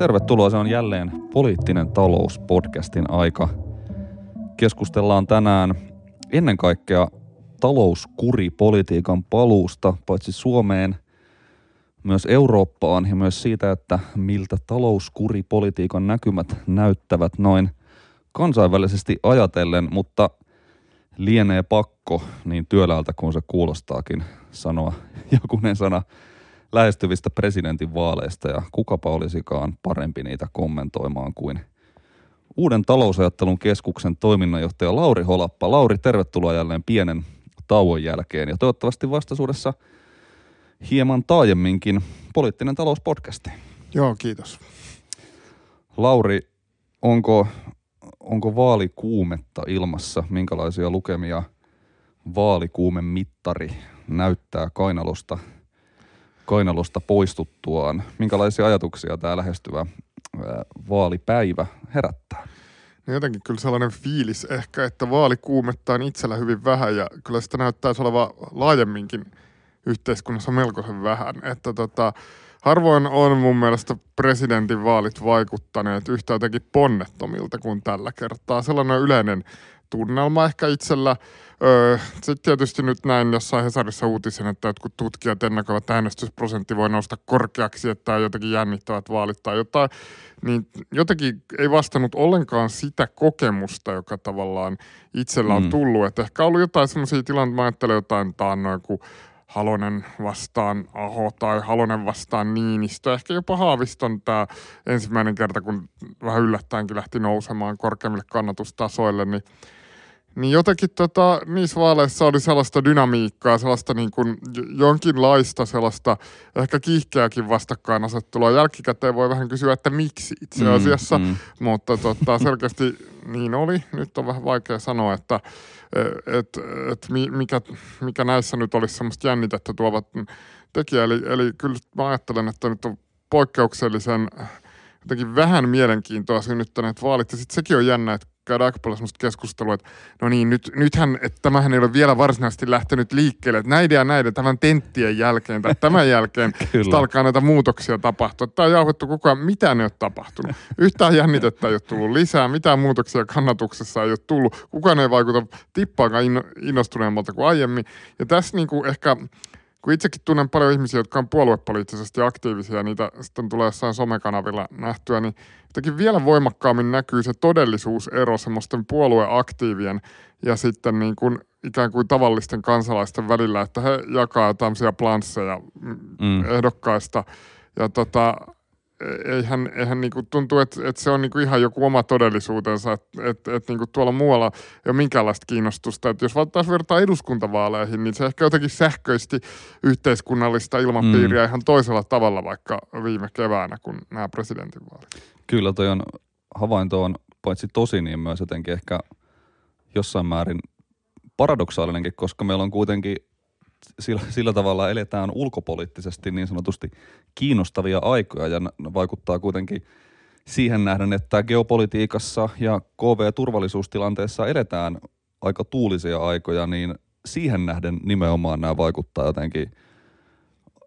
Tervetuloa, se on jälleen Poliittinen talous podcastin aika. Keskustellaan tänään ennen kaikkea talouskuripolitiikan paluusta, paitsi Suomeen, myös Eurooppaan ja myös siitä, että miltä talouskuripolitiikan näkymät näyttävät noin kansainvälisesti ajatellen, mutta lienee pakko, niin työläältä kuin se kuulostaakin, sanoa jokunen sana lähestyvistä presidentin vaaleista ja kukapa olisikaan parempi niitä kommentoimaan kuin uuden talousajattelun keskuksen toiminnanjohtaja Lauri Holappa. Lauri, tervetuloa jälleen pienen tauon jälkeen ja toivottavasti vastaisuudessa hieman taajemminkin poliittinen talouspodcasti. Joo, kiitos. Lauri, onko, onko vaalikuumetta ilmassa? Minkälaisia lukemia vaalikuumemittari näyttää kainalosta – kainalosta poistuttuaan. Minkälaisia ajatuksia tämä lähestyvä vaalipäivä herättää? No jotenkin kyllä sellainen fiilis ehkä, että vaalikuumetta on itsellä hyvin vähän ja kyllä sitä näyttäisi oleva laajemminkin yhteiskunnassa melkoisen vähän. Että tota, harvoin on mun mielestä presidentin vaalit vaikuttaneet yhtä jotenkin ponnettomilta kuin tällä kertaa. Sellainen yleinen tunnelma ehkä itsellä – Öö, Sitten tietysti nyt näin jossain Hesarissa uutisen, että jotkut tutkijat ennakoivat, että äänestysprosentti voi nousta korkeaksi, että on jotenkin jännittävät vaalit tai jotain. Niin jotenkin ei vastannut ollenkaan sitä kokemusta, joka tavallaan itsellä on mm. tullut. Että ehkä ollut jotain sellaisia tilanteita, mä ajattelen jotain taannoin, kun Halonen vastaan Aho tai Halonen vastaan Niinistö. Ehkä jopa Haaviston tämä ensimmäinen kerta, kun vähän yllättäenkin lähti nousemaan korkeammille kannatustasoille, niin – niin jotenkin tota, niissä vaaleissa oli sellaista dynamiikkaa, sellaista niin kuin jonkinlaista sellaista ehkä kiihkeäkin vastakkainasettelua. Jälkikäteen voi vähän kysyä, että miksi itse mm, asiassa, mm, mm. mutta tota, selkeästi niin oli. Nyt on vähän vaikea sanoa, että et, et, mikä, mikä näissä nyt olisi semmoista jännitettä tuovat tekijä. Eli, eli kyllä mä ajattelen, että nyt on poikkeuksellisen jotenkin vähän mielenkiintoa synnyttäneet vaalit. Ja sitten sekin on jännä, että käydään aika paljon sellaista keskustelua, että no niin, nyt, nythän, että tämähän ei ole vielä varsinaisesti lähtenyt liikkeelle, että näiden ja näiden tämän tenttien jälkeen tai tämän jälkeen sitten alkaa näitä muutoksia tapahtua. Tämä on jauhettu koko ajan, mitä ne on tapahtunut. Yhtään jännitettä ei ole tullut lisää, mitään muutoksia kannatuksessa ei ole tullut. Kukaan ei vaikuta tippaakaan innostuneemmalta kuin aiemmin. Ja tässä niin kuin ehkä kun itsekin tunnen paljon ihmisiä, jotka on puoluepoliittisesti aktiivisia ja niitä sitten tulee jossain somekanavilla nähtyä, niin jotenkin vielä voimakkaammin näkyy se todellisuusero semmoisten puolueaktiivien ja sitten niin kuin ikään kuin tavallisten kansalaisten välillä, että he jakaa tämmöisiä plansseja mm. ehdokkaista ja tota, eihän, eihän niinku tuntuu, että, että se on niinku ihan joku oma todellisuutensa, että, että, että niinku tuolla muualla ei ole minkäänlaista kiinnostusta. Että jos taas vertaa eduskuntavaaleihin, niin se ehkä jotenkin sähköisesti yhteiskunnallista ilmapiiriä mm. ihan toisella tavalla vaikka viime keväänä kuin nämä presidentinvaalit. Kyllä toi on, havainto on paitsi tosi, niin myös jotenkin ehkä jossain määrin paradoksaalinenkin, koska meillä on kuitenkin sillä, sillä tavalla eletään ulkopoliittisesti niin sanotusti kiinnostavia aikoja ja vaikuttaa kuitenkin siihen nähden, että geopolitiikassa ja KV-turvallisuustilanteessa eletään aika tuulisia aikoja, niin siihen nähden nimenomaan nämä vaikuttaa jotenkin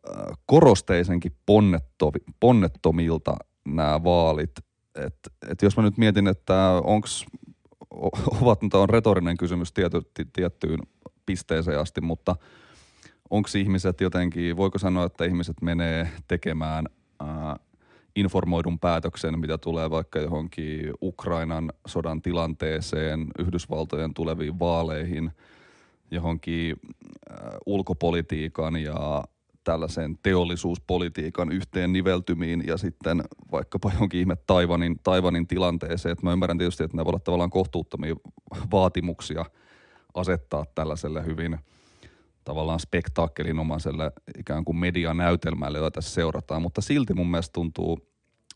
äh, korosteisenkin ponnettomi, ponnettomilta nämä vaalit. Et, et jos mä nyt mietin, että onks, ovat, on retorinen kysymys tiety, tiettyyn pisteeseen asti, mutta – onko ihmiset jotenkin, voiko sanoa, että ihmiset menee tekemään ää, informoidun päätöksen, mitä tulee vaikka johonkin Ukrainan sodan tilanteeseen, Yhdysvaltojen tuleviin vaaleihin, johonkin ää, ulkopolitiikan ja tällaisen teollisuuspolitiikan yhteen niveltymiin ja sitten vaikkapa johonkin ihme Taivanin, Taivanin tilanteeseen. Mä ymmärrän tietysti, että ne voi olla tavallaan kohtuuttomia vaatimuksia asettaa tällaiselle hyvin – tavallaan spektaakkelinomaiselle ikään kuin medianäytelmälle, jota tässä seurataan, mutta silti mun mielestä tuntuu,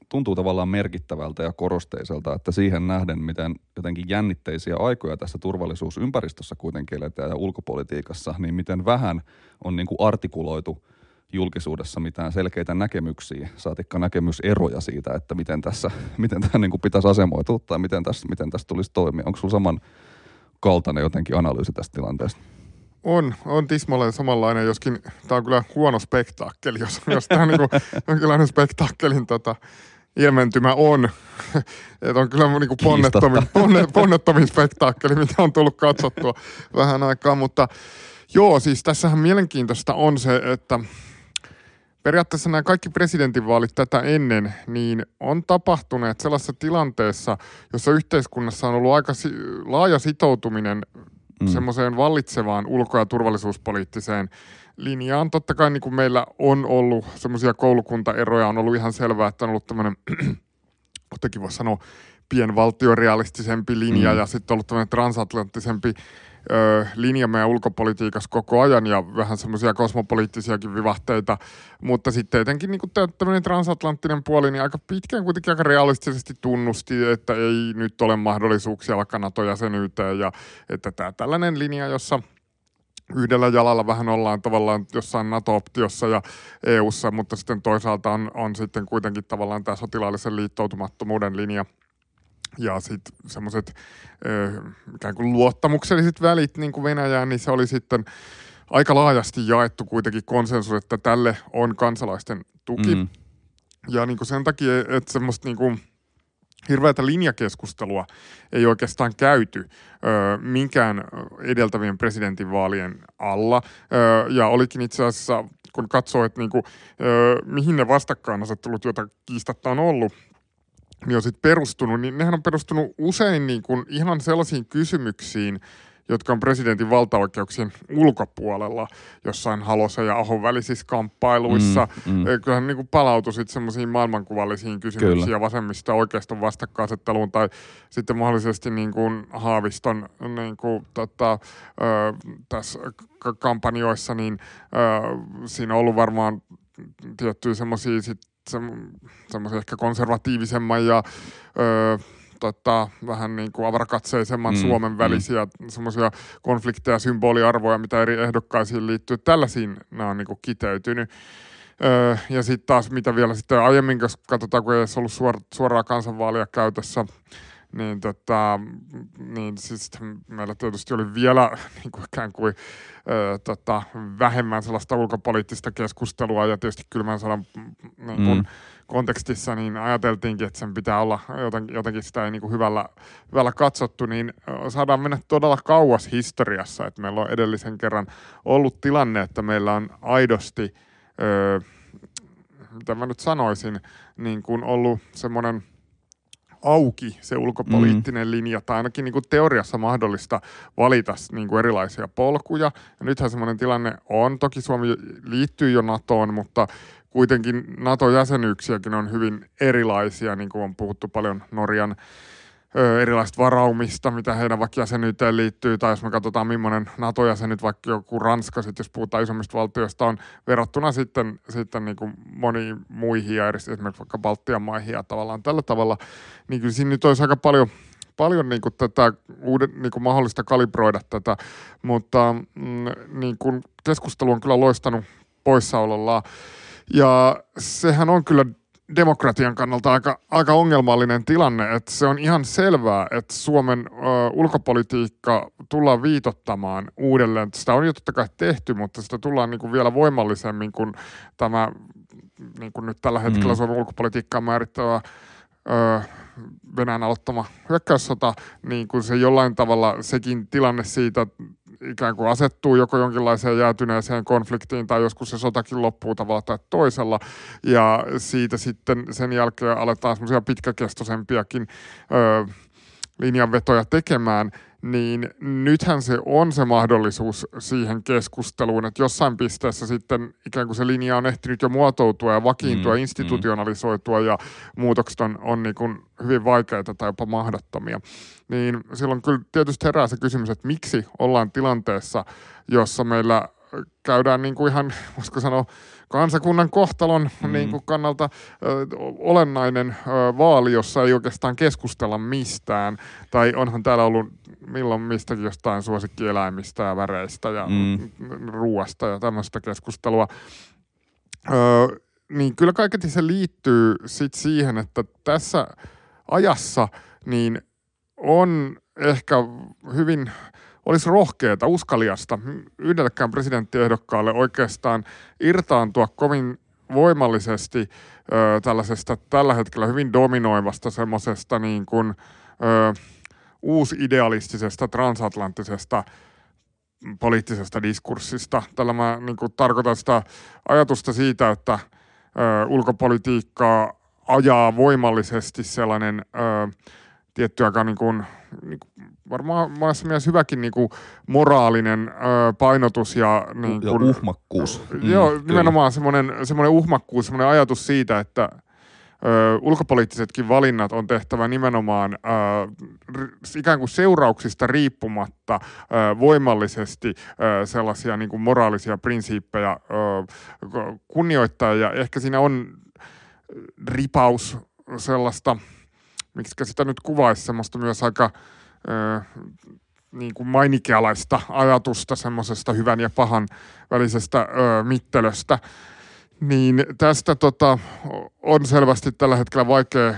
tuntuu tavallaan merkittävältä ja korosteiselta, että siihen nähden, miten jotenkin jännitteisiä aikoja tässä turvallisuusympäristössä kuitenkin eletään ja ulkopolitiikassa, niin miten vähän on niin kuin artikuloitu julkisuudessa mitään selkeitä näkemyksiä, saatikka näkemyseroja siitä, että miten tässä, miten tämä niin kuin pitäisi asemoitua tai miten tässä, miten tässä tulisi toimia. Onko sinulla saman kaltainen jotenkin analyysi tästä tilanteesta? On, on tismalleen samanlainen, joskin tämä on kyllä huono spektaakkeli, jos, jos tämä on niin jonkinlainen spektaakkelin tota, ilmentymä on. että on kyllä niin kuin ponnettomin, ponne, ponnettomin spektaakkeli, mitä on tullut katsottua vähän aikaa, mutta joo, siis tässähän mielenkiintoista on se, että periaatteessa nämä kaikki presidentinvaalit tätä ennen, niin on tapahtuneet sellaisessa tilanteessa, jossa yhteiskunnassa on ollut aika laaja sitoutuminen mm. semmoiseen vallitsevaan ulko- ja turvallisuuspoliittiseen linjaan. Totta kai niin kuin meillä on ollut semmoisia koulukuntaeroja, on ollut ihan selvää, että on ollut tämmöinen, jotenkin voisi sanoa, pienvaltiorealistisempi linja mm. ja sitten ollut tämmöinen transatlanttisempi ö, linja meidän ulkopolitiikassa koko ajan ja vähän semmoisia kosmopoliittisiakin vivahteita, mutta sitten etenkin niin tämmöinen transatlanttinen puoli niin aika pitkään kuitenkin aika realistisesti tunnusti, että ei nyt ole mahdollisuuksia vaikka NATO-jäsenyyteen ja että tämä tällainen linja, jossa – yhdellä jalalla vähän ollaan tavallaan jossain NATO-optiossa ja EUssa, mutta sitten toisaalta on, on sitten kuitenkin tavallaan tämä sotilaallisen liittoutumattomuuden linja ja sitten semmoiset ikään kuin luottamukselliset välit niin kuin Venäjään, niin se oli sitten aika laajasti jaettu kuitenkin konsensus, että tälle on kansalaisten tuki. Mm. Ja niin kuin sen takia, että semmoista niin kuin hirveätä linjakeskustelua ei oikeastaan käyty ö, minkään edeltävien presidentinvaalien alla. Ö, ja olikin itse asiassa, kun katsoo, että niinku, ö, mihin ne vastakkainasettelut, joita kiistatta on ollut, niin on sitten perustunut, niin nehän on perustunut usein niin kuin ihan sellaisiin kysymyksiin, jotka on presidentin valtaoikeuksien ulkopuolella jossain Halosen ja Ahon välisissä kamppailuissa. Mm, mm. Kyllähän niin kuin palautui sitten semmoisiin maailmankuvallisiin kysymyksiin Kyllä. ja vasemmista oikeastaan vastakkainasetteluun tai sitten mahdollisesti niin kuin Haaviston niin kuin, tota, ö, tässä kampanjoissa, niin ö, siinä on ollut varmaan tiettyjä semmoisia sitten semmoisia ehkä konservatiivisemman ja ö, tota, vähän niin kuin avarakatseisemman mm, Suomen mm. välisiä mm. semmoisia konflikteja, symboliarvoja, mitä eri ehdokkaisiin liittyy. Tällaisiin nämä on niin kuin kiteytynyt. Öö, ja sitten taas mitä vielä sitten aiemmin, jos katsotaan, kun ei edes ollut suor, suoraa kansanvaalia käytössä, niin, tota, niin siis meillä tietysti oli vielä niin kuin ikään kuin ö, tota, vähemmän sellaista ulkopoliittista keskustelua ja tietysti kylmän sodan niin kuin, mm kontekstissa niin ajateltiinkin, että sen pitää olla jotenkin, jotenkin sitä ei niin kuin hyvällä, hyvällä katsottu, niin saadaan mennä todella kauas historiassa. Että meillä on edellisen kerran ollut tilanne, että meillä on aidosti, öö, mitä mä nyt sanoisin, niin kuin ollut semmoinen auki se ulkopoliittinen mm. linja, tai ainakin niin kuin teoriassa mahdollista valita niin kuin erilaisia polkuja. Ja nythän semmoinen tilanne on, toki Suomi liittyy jo NATOon, mutta kuitenkin NATO-jäsenyyksiäkin on hyvin erilaisia, niin kuin on puhuttu paljon Norjan ö, erilaisista varaumista, mitä heidän vaikka jäsenyyteen liittyy, tai jos me katsotaan, millainen NATO-jäsenyt, vaikka joku Ranska, sit jos puhutaan isommista valtioista, on verrattuna sitten, sitten niin kuin moniin muihin ja esimerkiksi vaikka Baltian maihin ja tavallaan tällä tavalla, niin kyllä siinä nyt olisi aika paljon paljon niin kuin tätä uuden, niin kuin mahdollista kalibroida tätä, mutta mm, niin kuin keskustelu on kyllä loistanut poissaolollaan. Ja sehän on kyllä demokratian kannalta aika, aika ongelmallinen tilanne, että se on ihan selvää, että Suomen ö, ulkopolitiikka tullaan viitottamaan uudelleen. Sitä on jo totta kai tehty, mutta sitä tullaan niin kuin vielä voimallisemmin kuin tämä niin kuin nyt tällä hetkellä mm. Suomen ulkopolitiikkaa määrittävä ö, Venäjän aloittama hyökkäyssota, niin kuin se jollain tavalla sekin tilanne siitä ikään kuin asettuu joko jonkinlaiseen jäätyneeseen konfliktiin tai joskus se sotakin loppuu tavalla tai toisella. Ja siitä sitten sen jälkeen aletaan semmoisia pitkäkestoisempiakin linjanvetoja tekemään – niin nythän se on se mahdollisuus siihen keskusteluun, että jossain pisteessä sitten ikään kuin se linja on ehtinyt jo muotoutua ja vakiintua, mm, mm. institutionalisoitua mm. ja muutokset on, on niin kuin hyvin vaikeita tai jopa mahdottomia. Niin silloin kyllä tietysti herää se kysymys, että miksi ollaan tilanteessa, jossa meillä käydään niin kuin ihan, voisiko sanoa, kansakunnan kohtalon mm. niin kuin kannalta ö, olennainen ö, vaali, jossa ei oikeastaan keskustella mistään. Tai onhan täällä ollut milloin mistäkin jostain suosikkieläimistä ja väreistä ja mm. ruoasta ja tämmöistä keskustelua. Ö, niin kyllä kaiketi se liittyy sit siihen, että tässä ajassa niin on ehkä hyvin olisi rohkeata, uskaliasta yhdellekään presidenttiehdokkaalle oikeastaan irtaantua kovin voimallisesti ö, tällaisesta tällä hetkellä hyvin dominoivasta semmoisesta niin kuin, ö, uusidealistisesta transatlanttisesta poliittisesta diskurssista. Tällä mä niin kuin, tarkoitan sitä ajatusta siitä, että ö, ulkopolitiikkaa ajaa voimallisesti sellainen ö, tietty aika niin kuin, niin kuin, varmaan monessa mielessä hyväkin niin kuin moraalinen ö, painotus ja, niin ja kuin, uhmakkuus. Mm, joo, nimenomaan semmoinen, semmoinen uhmakkuus, semmoinen ajatus siitä, että ö, ulkopoliittisetkin valinnat on tehtävä nimenomaan ö, ikään kuin seurauksista riippumatta ö, voimallisesti ö, sellaisia niin kuin moraalisia prinsiippejä ö, kunnioittaa ja ehkä siinä on ripaus sellaista, miksi sitä nyt kuvaisi, semmoista myös aika ö, niin kuin mainikealaista ajatusta semmoisesta hyvän ja pahan välisestä ö, mittelöstä. Niin tästä tota, on selvästi tällä hetkellä vaikea ö,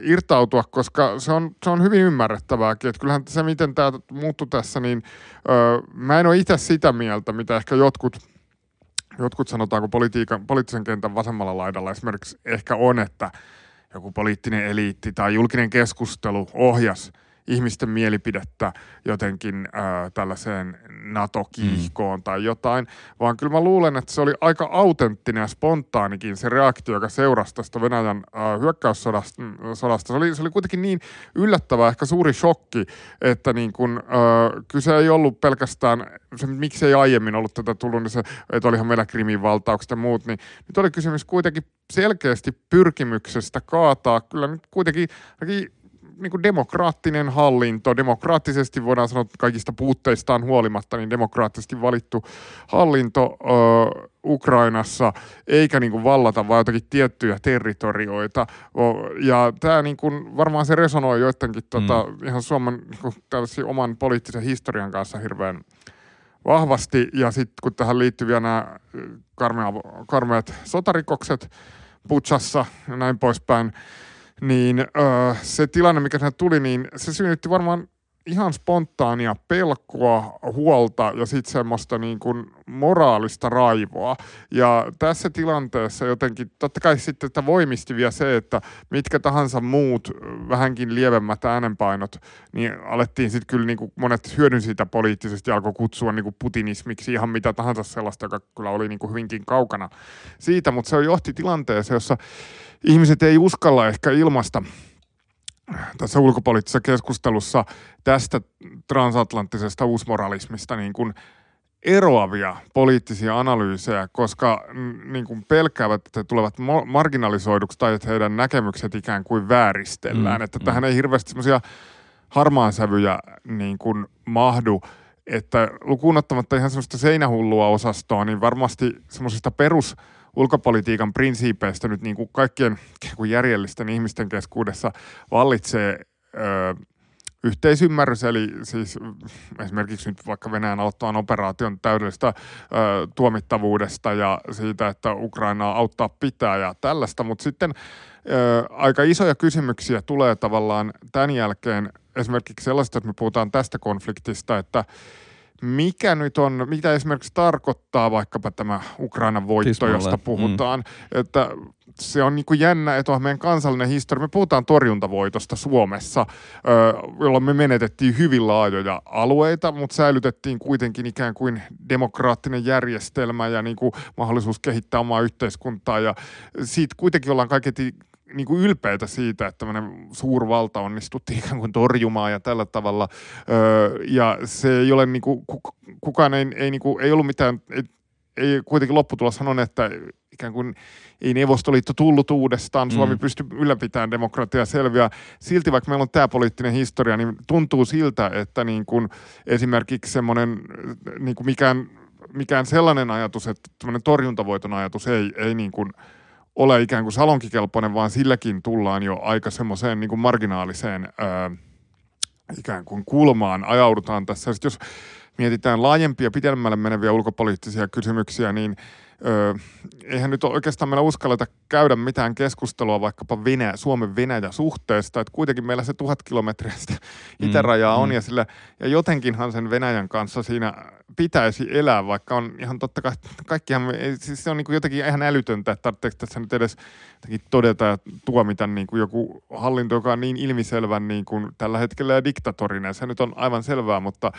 irtautua, koska se on, se on hyvin ymmärrettävääkin. Että kyllähän se, miten tämä muuttui tässä, niin ö, mä en ole itse sitä mieltä, mitä ehkä jotkut, jotkut sanotaanko politiikan, poliittisen kentän vasemmalla laidalla esimerkiksi ehkä on, että joku poliittinen eliitti tai julkinen keskustelu ohjas – ihmisten mielipidettä jotenkin äh, tällaiseen NATO-kiihkoon mm. tai jotain, vaan kyllä mä luulen, että se oli aika autenttinen ja spontaanikin se reaktio, joka seurasi tästä Venäjän äh, hyökkäyssodasta. Sodasta. Se, oli, se oli kuitenkin niin yllättävä, ehkä suuri shokki, että niin kun, äh, kyse ei ollut pelkästään, se, miksi ei aiemmin ollut tätä tullut, niin se, että olihan meillä Krimin valtaukset ja muut, niin nyt oli kysymys kuitenkin selkeästi pyrkimyksestä kaataa kyllä nyt kuitenkin niin kuin demokraattinen hallinto, demokraattisesti voidaan sanoa kaikista puutteistaan huolimatta, niin demokraattisesti valittu hallinto ö, Ukrainassa, eikä niin kuin vallata vain jotakin tiettyjä territorioita. Ja tämä niin kuin, varmaan se resonoi joidenkin tota, mm. ihan Suomen niin kuin, oman poliittisen historian kanssa hirveän vahvasti. Ja sitten kun tähän liittyy vielä nämä karmeat sotarikokset Butsassa ja näin poispäin, niin öö, se tilanne, mikä siinä tuli, niin se synnytti varmaan ihan spontaania pelkoa, huolta ja sitten semmoista niin kuin moraalista raivoa. Ja tässä tilanteessa jotenkin, totta kai sitten että voimisti vielä se, että mitkä tahansa muut vähänkin lievemmät äänenpainot, niin alettiin sitten kyllä niin kuin monet hyödynsi sitä poliittisesti alkoi kutsua niin kuin putinismiksi ihan mitä tahansa sellaista, joka kyllä oli niin kuin hyvinkin kaukana siitä, mutta se johti tilanteeseen, jossa ihmiset ei uskalla ehkä ilmasta tässä ulkopoliittisessa keskustelussa tästä transatlanttisesta uusmoralismista niin kuin eroavia poliittisia analyysejä, koska niin kuin pelkäävät, että he tulevat marginalisoiduksi tai että heidän näkemykset ikään kuin vääristellään. Mm, että mm. tähän ei hirveästi semmoisia harmaansävyjä niin kuin mahdu, että lukuun ottamatta ihan semmoista seinähullua osastoa, niin varmasti semmoisista perus ulkopolitiikan prinsiipeistä nyt niin kuin kaikkien kuin järjellisten ihmisten keskuudessa vallitsee ö, yhteisymmärrys, eli siis esimerkiksi nyt vaikka Venäjän aloittavan operaation täydellistä ö, tuomittavuudesta ja siitä, että Ukrainaa auttaa pitää ja tällaista, mutta sitten ö, aika isoja kysymyksiä tulee tavallaan tämän jälkeen. Esimerkiksi sellaista, että me puhutaan tästä konfliktista, että mikä nyt on, mitä esimerkiksi tarkoittaa vaikkapa tämä Ukrainan voitto, Tismalle. josta puhutaan, mm. että se on niin kuin jännä, että on meidän kansallinen historia. Me puhutaan torjuntavoitosta Suomessa, jolloin me menetettiin hyvin laajoja alueita, mutta säilytettiin kuitenkin ikään kuin demokraattinen järjestelmä ja niin kuin mahdollisuus kehittää omaa yhteiskuntaa. Ja siitä kuitenkin ollaan kaiketi niin kuin ylpeitä siitä, että tämmöinen suurvalta onnistuttiin ikään kuin torjumaan ja tällä tavalla. Öö, ja se ei ole niin kuin, kukaan ei, ei, niin kuin, ei ollut mitään, ei, ei kuitenkin lopputulos on, että ikään kuin ei Neuvostoliitto tullut uudestaan, Suomi mm. pystyi ylläpitämään demokratiaa selviä. Silti vaikka meillä on tämä poliittinen historia, niin tuntuu siltä, että niin kuin esimerkiksi semmoinen niin kuin mikään, mikään sellainen ajatus, että tämmöinen torjuntavoiton ajatus ei, ei niin kuin – ole ikään kuin salonkikelpoinen, vaan silläkin tullaan jo aika semmoiseen niin kuin marginaaliseen ää, ikään kuin kulmaan ajaudutaan tässä. Sitten jos mietitään laajempia, pidemmälle meneviä ulkopoliittisia kysymyksiä, niin Öö, eihän nyt oikeastaan meillä uskalleta käydä mitään keskustelua vaikkapa Venäjä, Suomen Venäjä-suhteesta, että kuitenkin meillä se tuhat kilometriä sitä mm, itärajaa mm, on, mm. ja, sillä, ja jotenkinhan sen Venäjän kanssa siinä pitäisi elää, vaikka on ihan totta kai, kaikkihan, siis se on niin jotenkin ihan älytöntä, että tarvitseeko tässä nyt edes todeta ja tuomita niin kuin joku hallinto, joka on niin ilmiselvän niin kuin tällä hetkellä ja diktatorinen. Se nyt on aivan selvää, mutta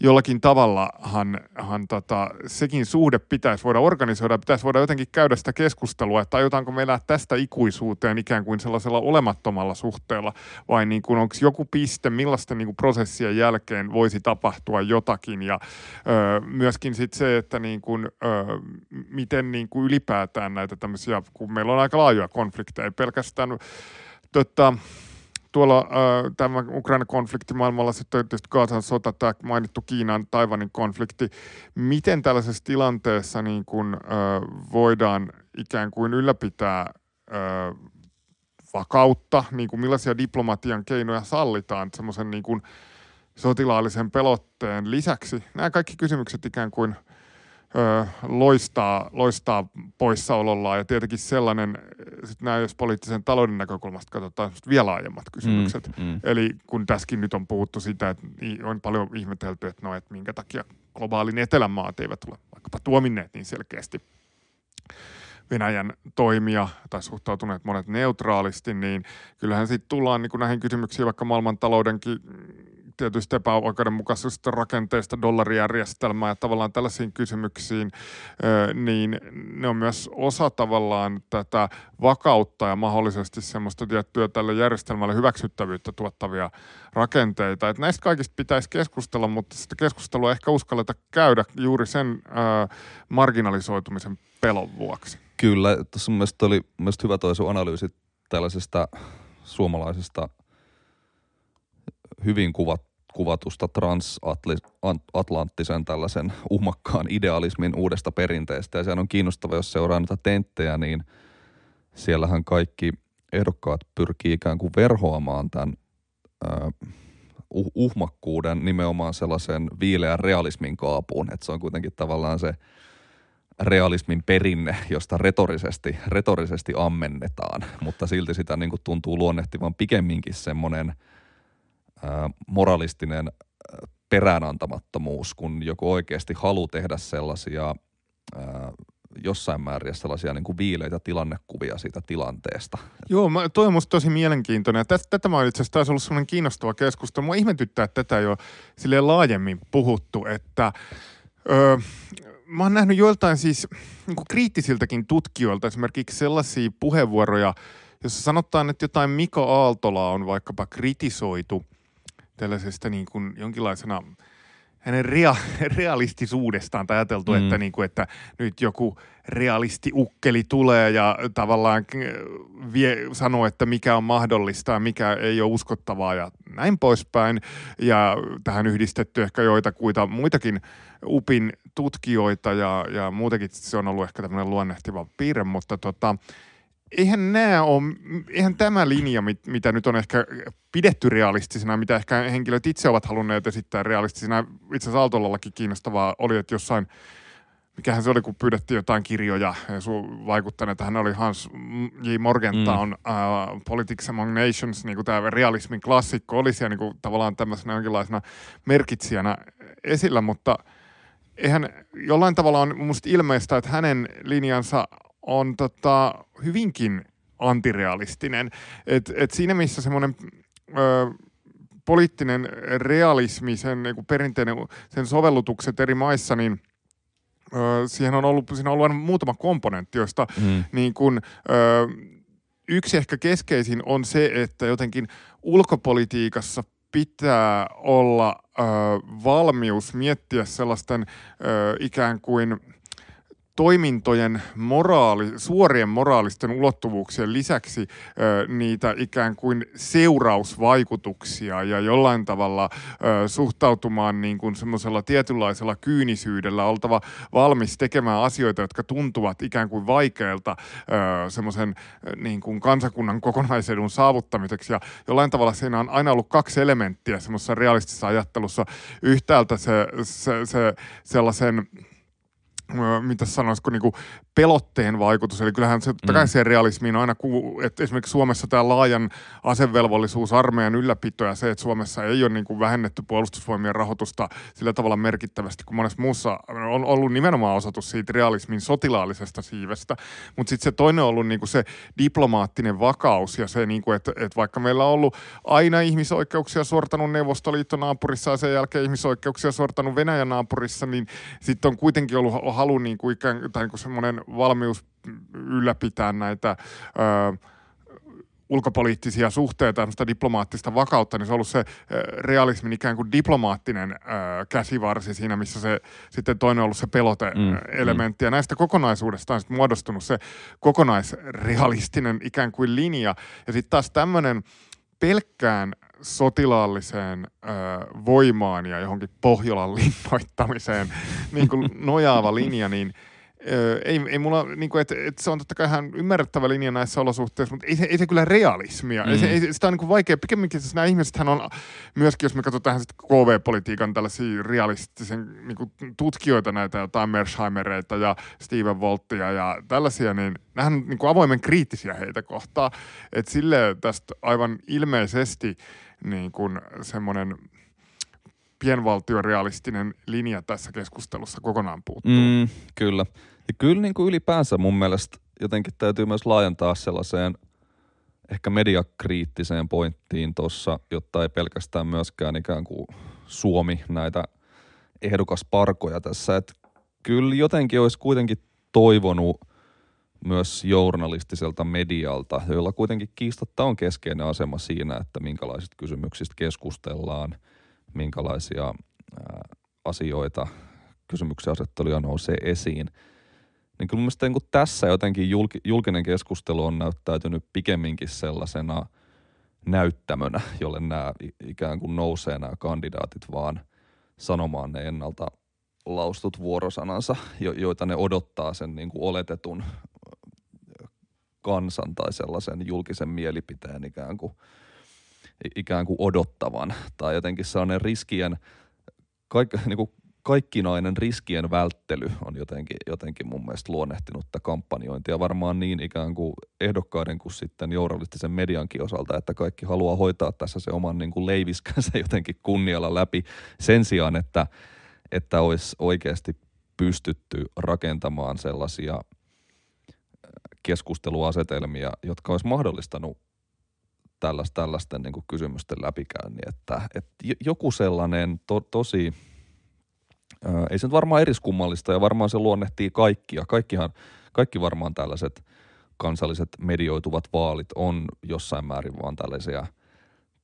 jollakin tavallahan hän, tota, sekin suhde pitäisi voida organisoida, pitäisi voida jotenkin käydä sitä keskustelua, että ajutaanko meillä tästä ikuisuuteen ikään kuin sellaisella olemattomalla suhteella, vai niin kuin onko joku piste, millaisten niin prosessien jälkeen voisi tapahtua jotakin, ja ö, myöskin sitten se, että niin kuin, ö, miten niin kuin ylipäätään näitä tämmöisiä, kun meillä on aika laajoja konflikteja, ei pelkästään tota, tuolla äh, tämä Ukrainan konflikti maailmalla, sitten tietysti Gaasan sota, tämä mainittu Kiinan, Taivanin konflikti. Miten tällaisessa tilanteessa niin kuin, äh, voidaan ikään kuin ylläpitää äh, vakautta, niin kuin millaisia diplomatian keinoja sallitaan semmoisen niin sotilaallisen pelotteen lisäksi? Nämä kaikki kysymykset ikään kuin – ö, loistaa, loistaa poissaolollaan ja tietenkin sellainen, sit nämä jos poliittisen talouden näkökulmasta katsotaan vielä laajemmat kysymykset. Mm, mm. Eli kun tässäkin nyt on puhuttu sitä, että on paljon ihmetelty, että no, että minkä takia globaalin etelän maat eivät ole vaikkapa tuominneet niin selkeästi Venäjän toimia tai suhtautuneet monet neutraalisti, niin kyllähän sitten tullaan niin näihin kysymyksiin vaikka maailmantaloudenkin tietysti epäoikeudenmukaisesta rakenteesta, dollarijärjestelmää ja tavallaan tällaisiin kysymyksiin, niin ne on myös osa tavallaan tätä vakautta ja mahdollisesti semmoista tiettyä tälle järjestelmälle hyväksyttävyyttä tuottavia rakenteita. Et näistä kaikista pitäisi keskustella, mutta sitä keskustelua ehkä uskalleta käydä juuri sen marginalisoitumisen pelon vuoksi. Kyllä, tuossa mielestäni oli mielestäni hyvä toi sun analyysi tällaisesta suomalaisesta – hyvin kuvat, kuvatusta transatlanttisen tällaisen uhmakkaan idealismin uudesta perinteestä. Ja sehän on kiinnostava, jos seuraa näitä tenttejä, niin siellähän kaikki ehdokkaat pyrkii ikään kuin verhoamaan tämän uh, uhmakkuuden nimenomaan sellaisen viileän realismin kaapuun. Että se on kuitenkin tavallaan se realismin perinne, josta retorisesti, retorisesti ammennetaan, mutta silti sitä niin kuin tuntuu luonnehtivan pikemminkin semmoinen – moralistinen peräänantamattomuus, kun joku oikeasti halu tehdä sellaisia jossain määrin sellaisia niin kuin viileitä tilannekuvia siitä tilanteesta. Joo, mä, toi on musta tosi mielenkiintoinen. Tätä, tätä mä itse asiassa ollut sellainen kiinnostava keskustelu. Mua ihmetyttää, että tätä jo sille laajemmin puhuttu, että öö, mä oon nähnyt joiltain siis niin kuin kriittisiltäkin tutkijoilta esimerkiksi sellaisia puheenvuoroja, jossa sanotaan, että jotain Mika Aaltola on vaikkapa kritisoitu – tällaisesta niin kuin jonkinlaisena hänen rea- realistisuudestaan tai ajateltu, mm. että, niin kuin, että nyt joku realistiukkeli tulee ja tavallaan vie, sanoo, että mikä on mahdollista ja mikä ei ole uskottavaa ja näin poispäin. Ja tähän yhdistetty ehkä joitakuita muitakin UPin tutkijoita ja, ja muutenkin se on ollut ehkä tämmöinen luonnehtiva piirre, mutta tota, eihän nämä ole, eihän tämä linja, mit, mitä nyt on ehkä pidetty realistisena, mitä ehkä henkilöt itse ovat halunneet esittää realistisena. Itse asiassa Aaltolallakin kiinnostavaa oli, että jossain, mikähän se oli, kun pyydettiin jotain kirjoja vaikuttaneet, hän oli Hans J. Morgentown, mm. uh, Politics Among Nations, niin kuin tämä realismin klassikko oli siellä niin kuin tavallaan tämmöisenä jonkinlaisena merkitsijänä esillä, mutta eihän jollain tavalla on musta ilmeistä, että hänen linjansa on tota, hyvinkin antirealistinen. Et, et siinä missä semmoinen poliittinen realismi, sen niin perinteinen, sen sovellutukset eri maissa, niin ö, siihen on ollut, siinä on ollut muutama komponentti, josta mm. niin kun, ö, yksi ehkä keskeisin on se, että jotenkin ulkopolitiikassa pitää olla ö, valmius miettiä sellaisten ö, ikään kuin – toimintojen moraali, suorien moraalisten ulottuvuuksien lisäksi ö, niitä ikään kuin seurausvaikutuksia ja jollain tavalla ö, suhtautumaan niin kuin semmoisella tietynlaisella kyynisyydellä, oltava valmis tekemään asioita, jotka tuntuvat ikään kuin vaikeilta semmoisen niin kuin kansakunnan kokonaisedun saavuttamiseksi ja jollain tavalla siinä on aina ollut kaksi elementtiä semmoisessa realistisessa ajattelussa. Yhtäältä se, se, se sellaisen mitä sanoisiko, niin kuin pelotteen vaikutus. Eli kyllähän se, totta kai mm. se realismiin aina kuuluu, että esimerkiksi Suomessa tämä laajan asevelvollisuus, armeijan ylläpito ja se, että Suomessa ei ole niin kuin vähennetty puolustusvoimien rahoitusta sillä tavalla merkittävästi kuin monessa muussa, on ollut nimenomaan osoitus siitä realismin sotilaallisesta siivestä. Mutta sitten se toinen on ollut niin kuin se diplomaattinen vakaus ja se, niin kuin, että, että vaikka meillä on ollut aina ihmisoikeuksia suortanut Neuvostoliitto naapurissa ja sen jälkeen ihmisoikeuksia suortanut Venäjän naapurissa, niin sitten on kuitenkin ollut halu niin kuin ikään, tai niin kuin semmoinen valmius ylläpitää näitä ö, ulkopoliittisia suhteita, tämmöistä diplomaattista vakautta, niin se on ollut se realismin ikään kuin diplomaattinen ö, käsivarsi siinä, missä se sitten toinen on ollut se pelote-elementti. Mm, mm. Ja näistä kokonaisuudesta on sitten muodostunut se kokonaisrealistinen ikään kuin linja. Ja sitten taas tämmöinen pelkkään sotilaalliseen ö, voimaan ja johonkin Pohjolan linnoittamiseen niin kuin nojaava linja, niin – Öö, ei, ei mulla, niin kuin, että, että se on totta kai ihan ymmärrettävä linja näissä olosuhteissa, mutta ei se, ei se kyllä realismia. Mm. Ei se, ei, sitä on niin kuin vaikea. Pikemminkin siis nämä ihmiset on myöskin, jos me katsotaan sitten KV-politiikan tällaisia realistisen niin kuin tutkijoita, näitä jotain Mersheimereita ja Steven Volttia ja tällaisia, niin nämähän on niin kuin avoimen kriittisiä heitä kohtaa. Että sille tästä aivan ilmeisesti niin kuin semmoinen – pienvaltiorealistinen linja tässä keskustelussa kokonaan puuttuu. Mm, kyllä. Ja kyllä niin kuin ylipäänsä mun mielestä jotenkin täytyy myös laajentaa sellaiseen ehkä mediakriittiseen pointtiin tuossa, jotta ei pelkästään myöskään ikään kuin Suomi näitä ehdokasparkoja tässä. Että kyllä jotenkin olisi kuitenkin toivonut myös journalistiselta medialta, jolla kuitenkin kiistatta on keskeinen asema siinä, että minkälaisista kysymyksistä keskustellaan – minkälaisia ää, asioita, kysymyksiä asetteluja nousee esiin. Niin kyllä mielestäni niin tässä jotenkin julki, julkinen keskustelu on näyttäytynyt pikemminkin sellaisena näyttämönä, jolle nämä ikään kuin nousee nämä kandidaatit vaan sanomaan ne ennalta laustut vuorosanansa, jo, joita ne odottaa sen niin kuin oletetun kansan tai sellaisen julkisen mielipiteen ikään kuin – ikään kuin odottavan. Tai jotenkin sellainen riskien, kaik, niin kuin kaikkinainen riskien välttely on jotenkin, jotenkin mun mielestä luonnehtinut tätä kampanjointia. Varmaan niin ikään kuin ehdokkaiden kuin sitten journalistisen mediankin osalta, että kaikki haluaa hoitaa tässä se oman niin kuin leiviskänsä jotenkin kunnialla läpi sen sijaan, että, että olisi oikeasti pystytty rakentamaan sellaisia keskusteluasetelmia, jotka olisi mahdollistanut tällaista, tällaisten niin kuin kysymysten läpikäynnin, että, että joku sellainen to, tosi, ää, ei se nyt varmaan eriskummallista ja varmaan se luonnehtii kaikkia. Kaikkihan, kaikki varmaan tällaiset kansalliset medioituvat vaalit on jossain määrin vaan tällaisia –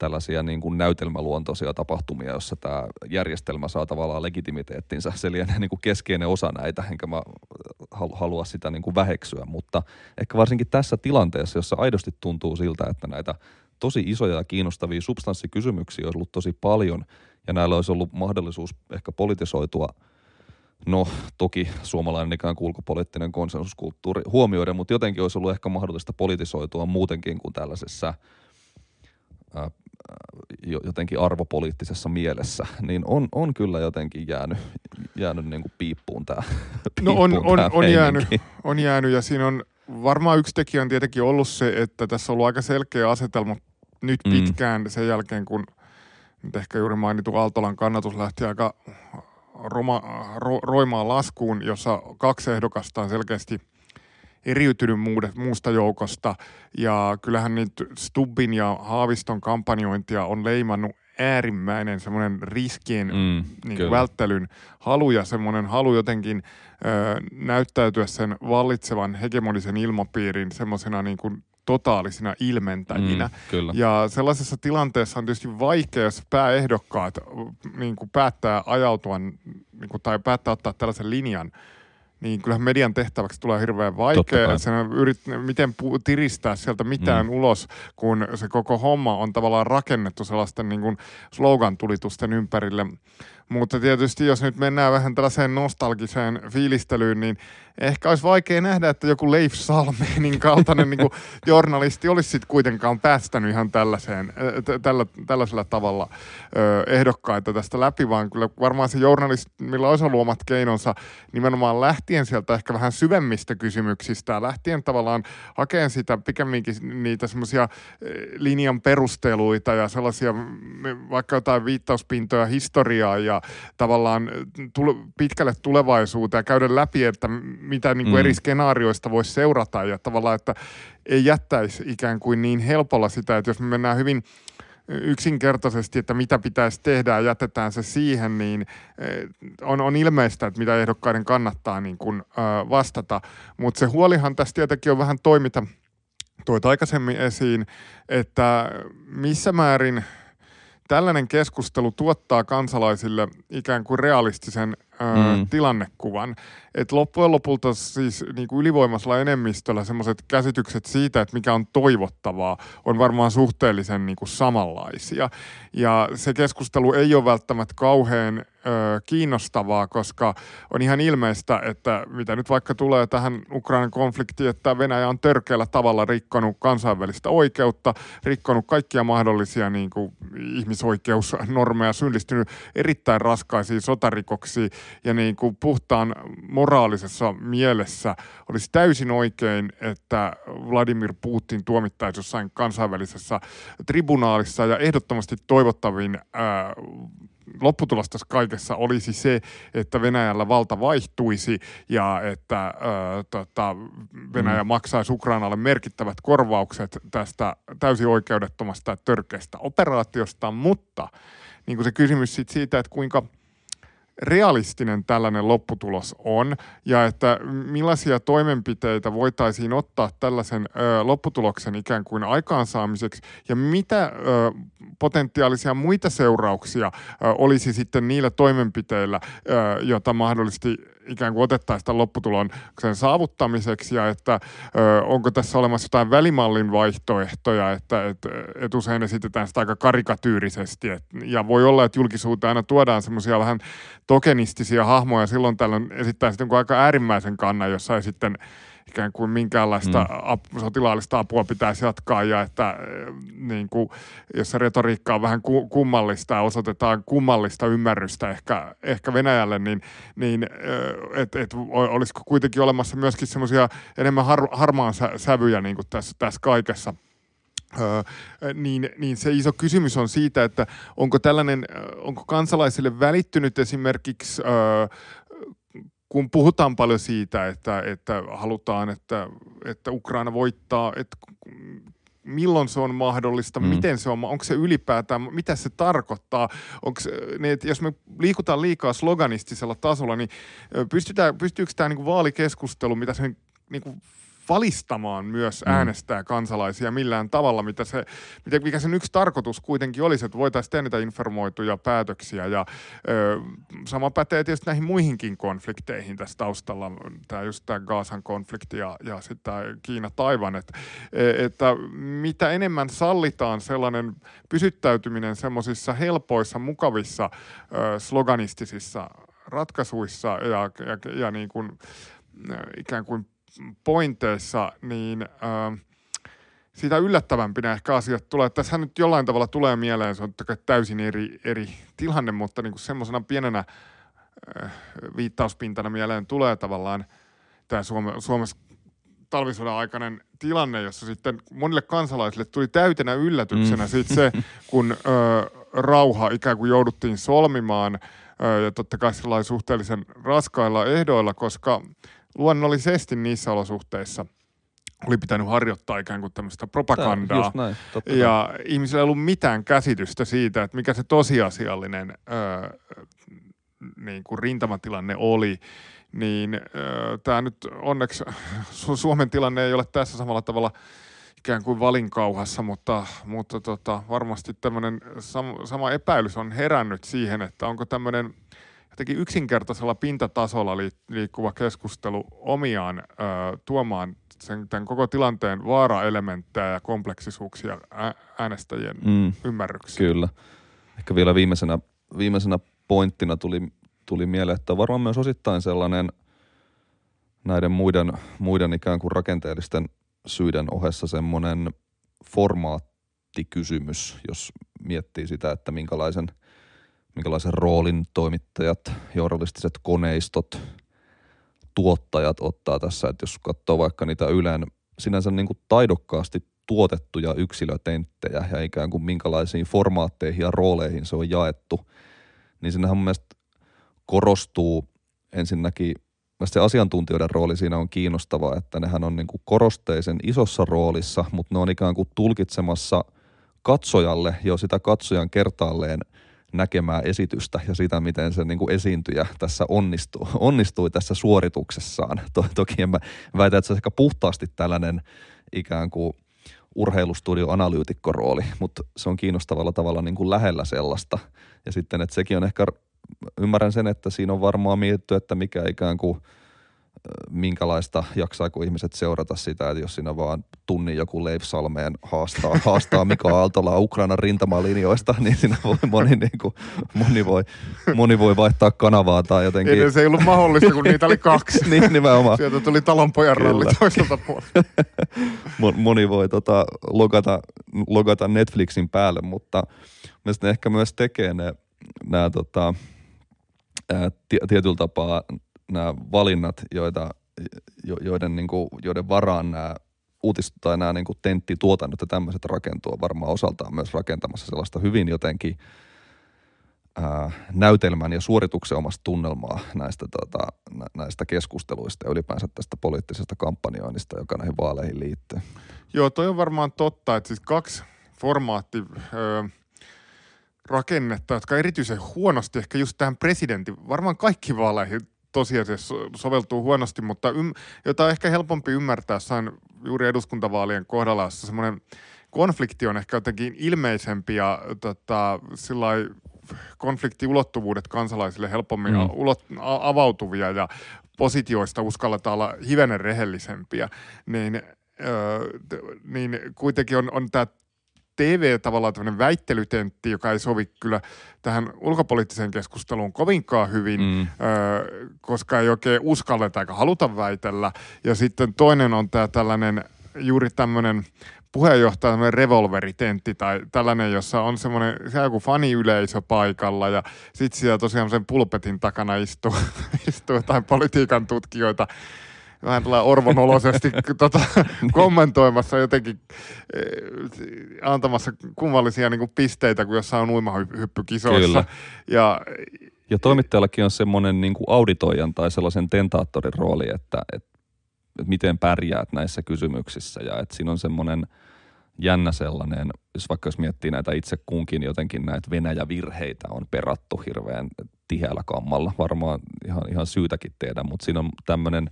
tällaisia niin kuin näytelmäluontoisia tapahtumia, jossa tämä järjestelmä saa tavallaan legitimiteettinsä. Se lienee niin kuin keskeinen osa näitä, enkä mä halua sitä niin kuin väheksyä, mutta ehkä varsinkin tässä tilanteessa, jossa aidosti tuntuu siltä, että näitä tosi isoja ja kiinnostavia substanssikysymyksiä olisi ollut tosi paljon ja näillä olisi ollut mahdollisuus ehkä politisoitua No toki suomalainen ikään kuin ulkopoliittinen konsensuskulttuuri huomioiden, mutta jotenkin olisi ollut ehkä mahdollista politisoitua muutenkin kuin tällaisessa ää, jotenkin arvopoliittisessa mielessä, niin on, on kyllä jotenkin jäänyt, jäänyt niin kuin piippuun tämä No on, on, on, jäänyt, on jäänyt ja siinä on varmaan yksi tekijä on tietenkin ollut se, että tässä on ollut aika selkeä asetelma nyt mm. pitkään mm. sen jälkeen, kun nyt ehkä juuri mainittu Aaltolan kannatus lähti aika roma, ro, roimaan laskuun, jossa kaksi ehdokasta on selkeästi eriytynyt muusta joukosta. Ja kyllähän nyt Stubbin ja Haaviston kampanjointia on leimannut äärimmäinen semmoinen riskien mm, niin välttelyn halu ja semmoinen halu jotenkin ö, näyttäytyä sen vallitsevan hegemonisen ilmapiirin semmoisena niin kuin totaalisina ilmentäjinä. Mm, kyllä. Ja sellaisessa tilanteessa on tietysti vaikea, jos pääehdokkaat niin kuin päättää ajautua niin kuin, tai päättää ottaa tällaisen linjan, niin kyllähän median tehtäväksi tulee hirveän vaikea. Sen yrit, miten pu- tiristää sieltä mitään mm. ulos, kun se koko homma on tavallaan rakennettu sellaisten niin kuin slogan-tulitusten ympärille. Mutta tietysti jos nyt mennään vähän tällaiseen nostalgiseen fiilistelyyn, niin ehkä olisi vaikea nähdä, että joku Leif Salmenin kaltainen niin kuin journalisti olisi sitten kuitenkaan päästänyt ihan tällaiseen, tällä, tällaisella tavalla ö, ehdokkaita tästä läpi, vaan kyllä varmaan se journalismilla olisi ollut omat keinonsa nimenomaan lähtien sieltä ehkä vähän syvemmistä kysymyksistä, lähtien tavallaan hakeen sitä pikemminkin niitä semmoisia linjan perusteluita ja sellaisia vaikka jotain viittauspintoja historiaa ja tavallaan tule, pitkälle tulevaisuuteen ja käydä läpi, että mitä niin kuin mm. eri skenaarioista voisi seurata ja tavallaan, että ei jättäisi ikään kuin niin helpolla sitä, että jos me mennään hyvin yksinkertaisesti, että mitä pitäisi tehdä ja jätetään se siihen, niin eh, on, on ilmeistä, että mitä ehdokkaiden kannattaa niin kuin, vastata. Mutta se huolihan tässä tietenkin on vähän toimita, toit aikaisemmin esiin, että missä määrin tällainen keskustelu tuottaa kansalaisille ikään kuin realistisen mm. tilannekuvan. Et loppujen lopulta siis niin kuin ylivoimaisella enemmistöllä semmoiset käsitykset siitä, että mikä on toivottavaa, on varmaan suhteellisen niin kuin samanlaisia. Ja se keskustelu ei ole välttämättä kauhean ö, kiinnostavaa, koska on ihan ilmeistä, että mitä nyt vaikka tulee tähän Ukrainan konfliktiin, että Venäjä on törkeällä tavalla rikkonut kansainvälistä oikeutta, rikkonut kaikkia mahdollisia niin kuin ihmisoikeusnormeja, syyllistynyt erittäin raskaisiin sotarikoksiin ja niin kuin puhtaan moraalisessa mielessä olisi täysin oikein, että Vladimir Putin tuomittaisi jossain kansainvälisessä tribunaalissa ja ehdottomasti toivottavin ää, lopputulos tässä kaikessa olisi se, että Venäjällä valta vaihtuisi ja että ää, tota, Venäjä mm. maksaisi Ukrainalle merkittävät korvaukset tästä täysin oikeudettomasta törkeästä operaatiosta, mutta niin kuin se kysymys siitä, että kuinka – realistinen tällainen lopputulos on ja että millaisia toimenpiteitä voitaisiin ottaa tällaisen ö, lopputuloksen ikään kuin aikaansaamiseksi ja mitä ö, potentiaalisia muita seurauksia ö, olisi sitten niillä toimenpiteillä, ö, joita mahdollisesti ikään kuin otettaisiin tämän lopputulon sen saavuttamiseksi ja että ö, onko tässä olemassa jotain välimallin vaihtoehtoja, että et, et usein esitetään sitä aika karikatyyrisesti et, ja voi olla, että julkisuuteen aina tuodaan semmoisia vähän tokenistisia hahmoja, silloin tällöin esittää sitten aika äärimmäisen kannan, jossa ei sitten ikään kuin minkäänlaista mm. ap- sotilaallista apua pitäisi jatkaa ja että niin kuin, jos se retoriikka on vähän kummallista ja osoitetaan kummallista ymmärrystä ehkä, ehkä Venäjälle, niin, niin että et, olisiko kuitenkin olemassa myöskin semmoisia enemmän har, harmaan sä, sävyjä niin kuin tässä, tässä kaikessa. Öö, niin, niin se iso kysymys on siitä, että onko tällainen, onko kansalaisille välittynyt esimerkiksi öö, kun puhutaan paljon siitä, että, että halutaan, että, että Ukraina voittaa, että milloin se on mahdollista, mm. miten se on, onko se ylipäätään, mitä se tarkoittaa, onko niin, että jos me liikutaan liikaa sloganistisella tasolla, niin pystytään, pystyykö tämä niin vaalikeskustelu, mitä se niin kuin valistamaan myös mm. äänestää kansalaisia millään tavalla, mitä se, mikä sen yksi tarkoitus kuitenkin olisi, että voitaisiin tehdä niitä informoituja päätöksiä ja ö, sama pätee tietysti näihin muihinkin konflikteihin tässä taustalla, tämä just tämä Gaasan konflikti ja, ja sitten Kiina-Taivan, että, e, että mitä enemmän sallitaan sellainen pysyttäytyminen semmoisissa helpoissa, mukavissa, ö, sloganistisissa ratkaisuissa ja, ja, ja niin kuin, ikään kuin pointeissa, niin äh, siitä yllättävämpinä ehkä asiat tulee. Tässä nyt jollain tavalla tulee mieleen, se on täysin eri, eri tilanne, mutta niin semmoisena pienenä äh, viittauspintana mieleen tulee tavallaan tämä Suome, Suomessa talvisodan aikainen tilanne, jossa sitten monille kansalaisille tuli täytenä yllätyksenä mm. sitten se, kun ö, rauha ikään kuin jouduttiin solmimaan ö, ja totta kai suhteellisen raskailla ehdoilla, koska luonnollisesti niissä olosuhteissa oli pitänyt harjoittaa ikään kuin tämmöistä propagandaa. näin, ja näin. ihmisillä ei ollut mitään käsitystä siitä, että mikä se tosiasiallinen öö, niin kuin rintamatilanne oli. Niin öö, tämä nyt onneksi, Suomen tilanne ei ole tässä samalla tavalla ikään kuin valinkauhassa, mutta, mutta tota, varmasti tämmöinen sama, sama epäilys on herännyt siihen, että onko tämmöinen – jotenkin yksinkertaisella pintatasolla liikkuva keskustelu omiaan ö, tuomaan sen, tämän koko tilanteen vaaraelementtejä ja kompleksisuuksia äänestäjien mm, ymmärryksiin. Kyllä. Ehkä vielä viimeisenä, viimeisenä pointtina tuli, tuli mieleen, että varmaan myös osittain sellainen näiden muiden, muiden ikään kuin rakenteellisten syiden ohessa semmoinen formaattikysymys, jos miettii sitä, että minkälaisen, minkälaisen roolin toimittajat, journalistiset koneistot, tuottajat ottaa tässä, että jos katsoo vaikka niitä Ylen sinänsä niin kuin taidokkaasti tuotettuja yksilötenttejä ja ikään kuin minkälaisiin formaatteihin ja rooleihin se on jaettu, niin sinnehän mun mielestä korostuu ensinnäkin se asiantuntijoiden rooli siinä on kiinnostava, että nehän on niin kuin korosteisen isossa roolissa, mutta ne on ikään kuin tulkitsemassa katsojalle jo sitä katsojan kertaalleen näkemää esitystä ja sitä, miten se niin kuin esiintyjä tässä onnistuu, onnistui tässä suorituksessaan. To, toki en mä väitä, että se on ehkä puhtaasti tällainen ikään kuin – urheilustudio-analyytikkorooli, mutta se on kiinnostavalla tavalla niin kuin lähellä sellaista. Ja sitten, että sekin on ehkä, ymmärrän sen, että siinä on varmaan mietitty, että mikä ikään kuin – minkälaista jaksaako ihmiset seurata sitä, että jos siinä vaan tunnin joku Leif Salmeen haastaa, haastaa Mika Aaltola Ukrainan rintamalinjoista, niin siinä voi moni, niin kuin, moni, voi, moni voi vaihtaa kanavaa tai jotenkin. Edes ei ollut mahdollista, kun niitä oli kaksi. niin, nimenomaan. Sieltä tuli talonpojan ralli toiselta puolelta. moni voi tota, logata, logata Netflixin päälle, mutta mielestäni ehkä myös tekee ne, nämä tota, tietyllä tapaa nämä valinnat, joita, joiden, niin kuin, joiden varaan nämä uutis- tai nämä niin tenttituotannot ja tämmöiset rakentuu varmaan osaltaan myös rakentamassa sellaista hyvin jotenkin ää, näytelmän ja suorituksen omasta tunnelmaa näistä, tota, näistä keskusteluista ja ylipäänsä tästä poliittisesta kampanjoinnista, joka näihin vaaleihin liittyy. Joo, toi on varmaan totta, että siis kaksi formaatti öö, rakennetta, jotka erityisen huonosti ehkä just tähän presidentin, varmaan kaikki vaaleihin tosiasiassa soveltuu huonosti, mutta ym, jota on ehkä helpompi ymmärtää jossain juuri eduskuntavaalien kohdalla, jossa semmoinen konflikti on ehkä jotenkin ilmeisempi ja tota, konfliktiulottuvuudet kansalaisille helpommin mm. ulot, avautuvia ja positioista uskalletaan olla hivenen rehellisempiä, niin, öö, niin kuitenkin on, on tämä TV tavallaan tämmöinen väittelytentti, joka ei sovi kyllä tähän ulkopoliittiseen keskusteluun kovinkaan hyvin, mm. ö, koska ei oikein uskalleta eikä haluta väitellä. Ja sitten toinen on tämä tällainen juuri tämmöinen puheenjohtaja tämmöinen revolveritentti tai tällainen, jossa on semmoinen, se joku faniyleisö paikalla ja sitten siellä tosiaan sen pulpetin takana istuu, istuu jotain politiikan tutkijoita vähän tällä orvonoloisesti tota, kommentoimassa jotenkin eh, antamassa kummallisia niin kuin pisteitä, kun jossain on uimahyppykisoissa. Kyllä. Ja, ja toimittajallakin on semmoinen niin kuin auditoijan tai sellaisen tentaattorin rooli, että, että, että miten pärjäät näissä kysymyksissä ja että siinä on semmoinen jännä sellainen, jos vaikka jos miettii näitä itse kunkin jotenkin näitä Venäjä-virheitä on perattu hirveän tiheällä kammalla, varmaan ihan, ihan syytäkin tehdä, mutta siinä on tämmöinen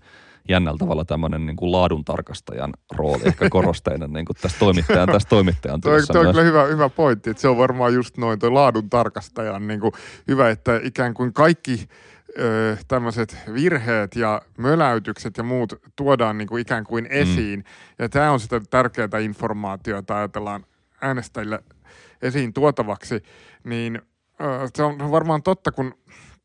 jännällä tavalla tämmöinen niin kuin laaduntarkastajan rooli ehkä korosteinen niin kuin tässä toimittajan, tässä toimittajan työssä. Toi, toi on kyllä hyvä, hyvä pointti, että se on varmaan just noin toi laaduntarkastajan niin kuin hyvä, että ikään kuin kaikki tämmöiset virheet ja möläytykset ja muut tuodaan niin kuin ikään kuin mm. esiin. Mm. Ja tämä on sitä tärkeää informaatiota, ajatellaan äänestäjille esiin tuotavaksi, niin se on varmaan totta, kun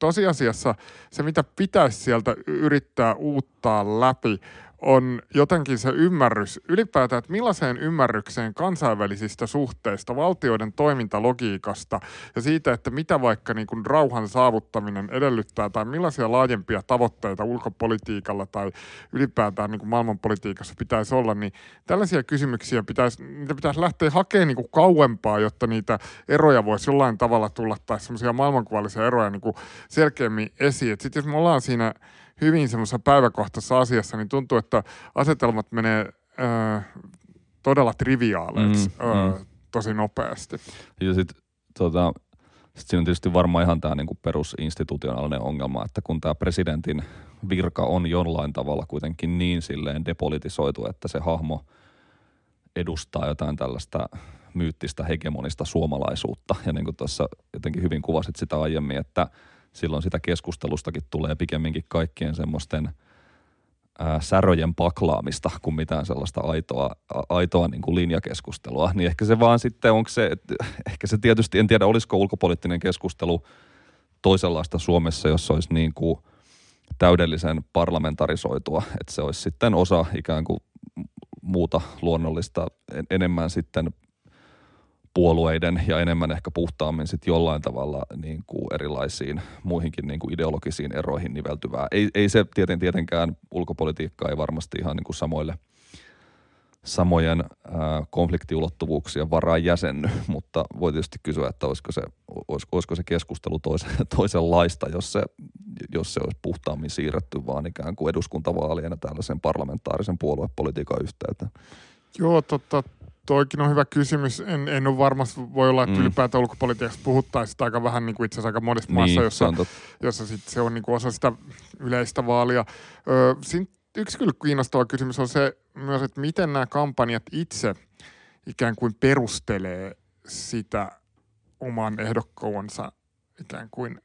tosiasiassa se, mitä pitäisi sieltä yrittää uuttaa läpi, on jotenkin se ymmärrys ylipäätään, että millaiseen ymmärrykseen kansainvälisistä suhteista, valtioiden toimintalogiikasta ja siitä, että mitä vaikka niin kuin rauhan saavuttaminen edellyttää tai millaisia laajempia tavoitteita ulkopolitiikalla tai ylipäätään niin kuin maailmanpolitiikassa pitäisi olla, niin tällaisia kysymyksiä pitäisi, niitä pitäisi lähteä hakemaan niin kuin kauempaa, jotta niitä eroja voisi jollain tavalla tulla tai semmoisia maailmankuvallisia eroja niin kuin selkeämmin esiin. Sitten jos me ollaan siinä hyvin semmoisessa päiväkohtaisessa asiassa, niin tuntuu, että asetelmat menee ö, todella triviaaleiksi mm, ö, mm. tosi nopeasti. Ja sitten tota, sit siinä on tietysti varmaan ihan tämä niinku perusinstitutionaalinen ongelma, että kun tämä presidentin virka on jollain tavalla kuitenkin niin silleen depolitisoitu, että se hahmo edustaa jotain tällaista myyttistä hegemonista suomalaisuutta. Ja niin kuin tuossa jotenkin hyvin kuvasit sitä aiemmin, että – silloin sitä keskustelustakin tulee pikemminkin kaikkien semmoisten ää, säröjen paklaamista kuin mitään sellaista aitoa, aitoa niin kuin linjakeskustelua. Niin ehkä se vaan sitten, onko se, ehkä se tietysti, en tiedä olisiko ulkopoliittinen keskustelu toisenlaista Suomessa, jossa olisi niin kuin täydellisen parlamentarisoitua, että se olisi sitten osa ikään kuin muuta luonnollista, enemmän sitten puolueiden ja enemmän ehkä puhtaammin sitten jollain tavalla niin kuin erilaisiin muihinkin niin kuin ideologisiin eroihin niveltyvää. Ei, ei se tieten, tietenkään ulkopolitiikkaa ei varmasti ihan niin kuin samoille – samojen ää, konfliktiulottuvuuksien varaan jäsenny, mutta voi tietysti kysyä, että olisiko se, olis, olisiko se keskustelu toisen, toisenlaista, jos se, jos se olisi puhtaammin siirretty vaan ikään kuin eduskuntavaalien tällaisen parlamentaarisen puoluepolitiikan yhteyteen. Joo, totta. Toikin on hyvä kysymys. En, en ole varmasti, voi olla, että mm. ylipäätään ulkopolitiikasta puhuttaisiin aika vähän niin kuin itse asiassa aika monessa maassa, niin, jossa, jossa sit se on niin kuin osa sitä yleistä vaalia. Öö, yksi kyllä kiinnostava kysymys on se myös, että miten nämä kampanjat itse ikään kuin perustelee sitä oman ehdokkuunsa ikään kuin,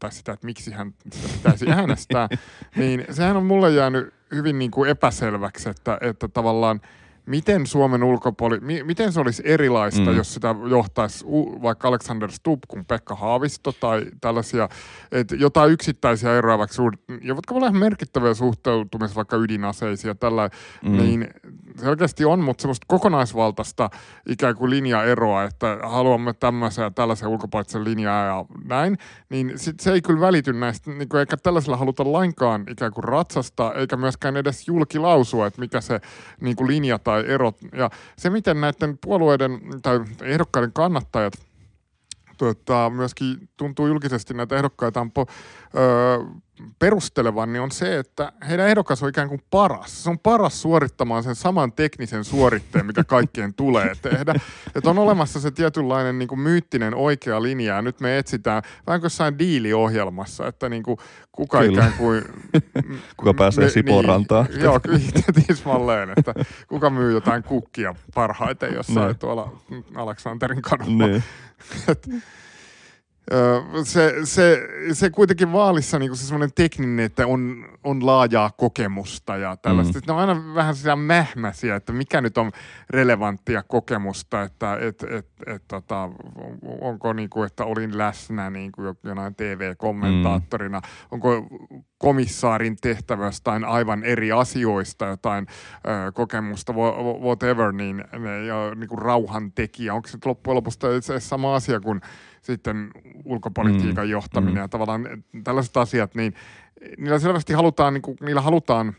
tai sitä, että miksi hän sitä pitäisi äänestää, niin sehän on mulle jäänyt hyvin niin kuin epäselväksi, että, että tavallaan – miten Suomen ulkopoli, mi, miten se olisi erilaista, mm. jos sitä johtaisi u, vaikka Alexander Stubb kuin Pekka Haavisto tai tällaisia, että jotain yksittäisiä eroja, vaikka jotka olla merkittäviä suhteutumisia vaikka ydinaseisiin ja tällä, mm. niin selkeästi on, mutta semmoista kokonaisvaltaista ikään kuin linjaeroa, että haluamme tämmöisen ja tällaisen ulkopoliittisen linjaa ja näin, niin sit se ei kyllä välity näistä, niin kuin eikä tällaisella haluta lainkaan ikään kuin ratsasta, eikä myöskään edes julkilausua, että mikä se niin kuin linja tai erot. Ja se, miten näiden puolueiden tai ehdokkaiden kannattajat tuota, myöskin tuntuu julkisesti näitä ehdokkaita po, öö, perustelevan, niin on se, että heidän ehdokas on ikään kuin paras. Se on paras suorittamaan sen saman teknisen suoritteen, mikä kaikkien tulee tehdä. Että on olemassa se tietynlainen niin kuin myyttinen oikea linja, ja nyt me etsitään vähän kuin jossain diiliohjelmassa, että niin kuin kuka Kyllä. ikään kuin... kuka pääsee Sipoon niin. Joo, tismalleen, että kuka myy jotain kukkia parhaiten jossain ne. tuolla Aleksanterin kadulla. Niin. se, se, se kuitenkin vaalissa niin se semmoinen tekninen, että on, on laajaa kokemusta ja tällaista. Mm. Ne on aina vähän sitä mähmäsiä, että mikä nyt on relevanttia kokemusta, että et, et, et, tota, onko niin kuin, että olin läsnä niin kuin jonain TV-kommentaattorina, mm. onko komissaarin tehtävä jostain aivan eri asioista, jotain ö, kokemusta, whatever, niin, ja niin kuin rauhantekijä. Onko se loppujen lopuksi sama asia kuin sitten ulkopolitiikan mm. johtaminen mm. ja tavallaan tällaiset asiat, niin niillä selvästi halutaan, niin kuin, niillä halutaan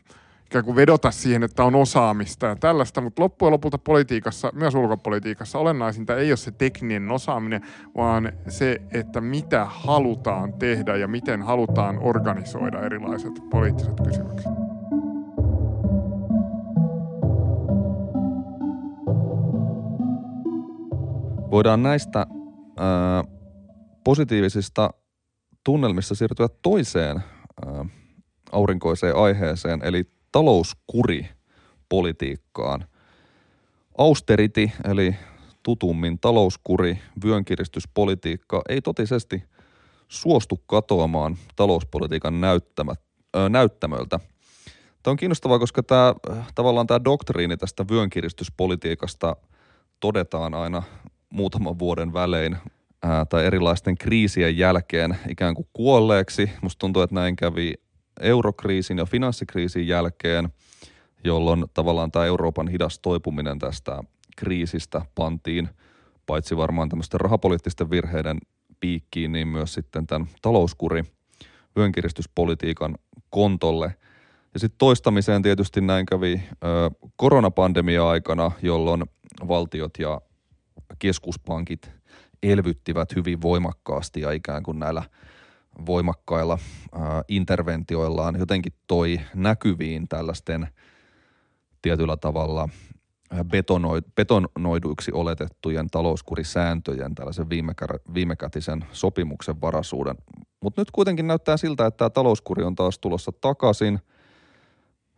ikään kuin vedota siihen, että on osaamista ja tällaista, mutta loppujen lopulta politiikassa, myös ulkopolitiikassa, olennaisinta ei ole se tekninen osaaminen, vaan se, että mitä halutaan tehdä ja miten halutaan organisoida erilaiset poliittiset kysymykset. Voidaan näistä ää, positiivisista tunnelmissa siirtyä toiseen ää, aurinkoiseen aiheeseen, eli talouskuri politiikkaan. Austerity, eli tutummin talouskuri, vyönkiristyspolitiikka ei totisesti suostu katoamaan talouspolitiikan näyttämät, näyttämöltä. Tämä on kiinnostavaa, koska tämä, tavallaan tämä doktriini tästä vyönkiristyspolitiikasta todetaan aina muutaman vuoden välein ää, tai erilaisten kriisien jälkeen ikään kuin kuolleeksi. Musta tuntuu, että näin kävi eurokriisin ja finanssikriisin jälkeen, jolloin tavallaan tämä Euroopan hidas toipuminen tästä kriisistä pantiin paitsi varmaan tämmöisten rahapoliittisten virheiden piikkiin, niin myös sitten tämän talouskuri vyönkiristyspolitiikan kontolle. Ja sitten toistamiseen tietysti näin kävi ö, koronapandemia-aikana, jolloin valtiot ja keskuspankit elvyttivät hyvin voimakkaasti ja ikään kuin näillä voimakkailla ää, interventioillaan jotenkin toi näkyviin tällaisten tietyllä tavalla betonoid, betonoiduiksi oletettujen talouskurisääntöjen tällaisen viimekä- viimekätisen sopimuksen varaisuuden. Mutta nyt kuitenkin näyttää siltä, että tämä talouskuri on taas tulossa takaisin –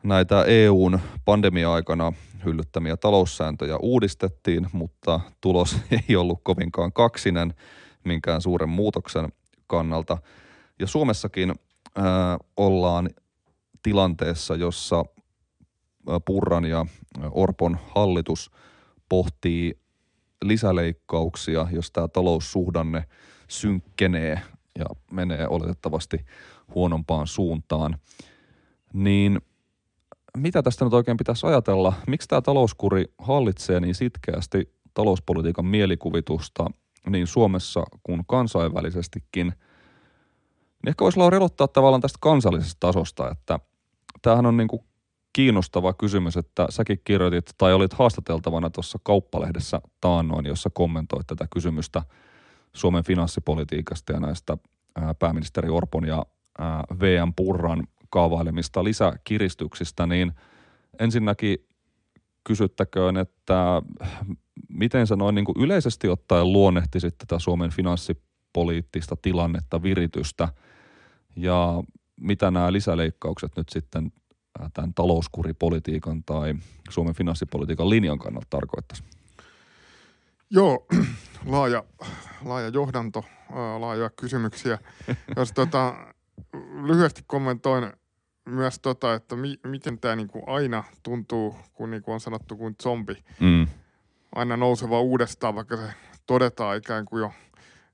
näitä EUn pandemia-aikana hyllyttämiä taloussääntöjä uudistettiin, mutta tulos ei ollut kovinkaan kaksinen minkään suuren muutoksen kannalta. Ja Suomessakin ää, ollaan tilanteessa, jossa Purran ja Orpon hallitus pohtii lisäleikkauksia, jos tämä taloussuhdanne synkkenee ja menee oletettavasti huonompaan suuntaan. Niin mitä tästä nyt oikein pitäisi ajatella? Miksi tämä talouskuri hallitsee niin sitkeästi talouspolitiikan mielikuvitusta niin Suomessa kuin kansainvälisestikin? Niin ehkä voisi relottaa tavallaan tästä kansallisesta tasosta, että tämähän on niin kuin kiinnostava kysymys, että säkin kirjoitit tai olit haastateltavana tuossa kauppalehdessä taannoin, jossa kommentoit tätä kysymystä Suomen finanssipolitiikasta ja näistä pääministeri Orpon ja VM Purran kaavailemista lisäkiristyksistä, niin ensinnäkin kysyttäköön, että miten sä noin niin kuin yleisesti ottaen luonnehtisit tätä Suomen finanssipoliittista tilannetta, viritystä ja mitä nämä lisäleikkaukset nyt sitten tämän talouskuripolitiikan tai Suomen finanssipolitiikan linjan kannalta tarkoittaisi? Joo, laaja, laaja johdanto, laajoja kysymyksiä. Jos tota, lyhyesti kommentoin myös tota, että mi- miten tämä niinku aina tuntuu, kun niinku on sanottu kuin zombi. Mm. Aina nouseva uudestaan, vaikka se todetaan ikään kuin jo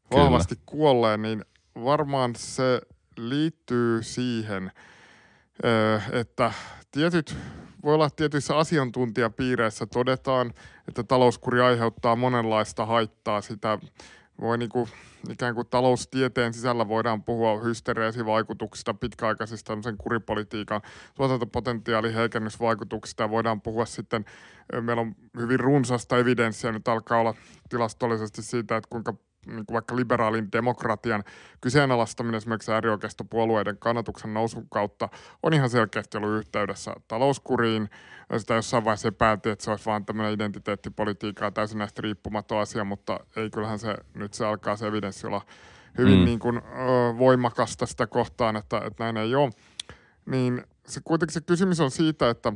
Kyllä. vahvasti kuolleen, niin varmaan se liittyy siihen, että tietyt, voi olla tietyissä asiantuntijapiireissä todetaan, että talouskuri aiheuttaa monenlaista haittaa. Sitä voi niinku, ikään kuin taloustieteen sisällä voidaan puhua hystereesivaikutuksista, pitkäaikaisista kuripolitiikan tuotantopotentiaalin heikennysvaikutuksista. Voidaan puhua sitten, meillä on hyvin runsasta evidenssiä nyt alkaa olla tilastollisesti siitä, että kuinka niin kuin vaikka liberaalin demokratian kyseenalaistaminen esimerkiksi äärioikeistopuolueiden kannatuksen nousun kautta on ihan selkeästi ollut yhteydessä talouskuriin. Sitä jossain vaiheessa epäiltiin, että se olisi vain tämmöinen identiteettipolitiikkaa täysin näistä riippumaton asia, mutta ei kyllähän se nyt se alkaa se evidenssi olla hyvin mm. niin kuin, ö, voimakasta sitä kohtaan, että, että näin ei ole. Niin se kuitenkin se kysymys on siitä, että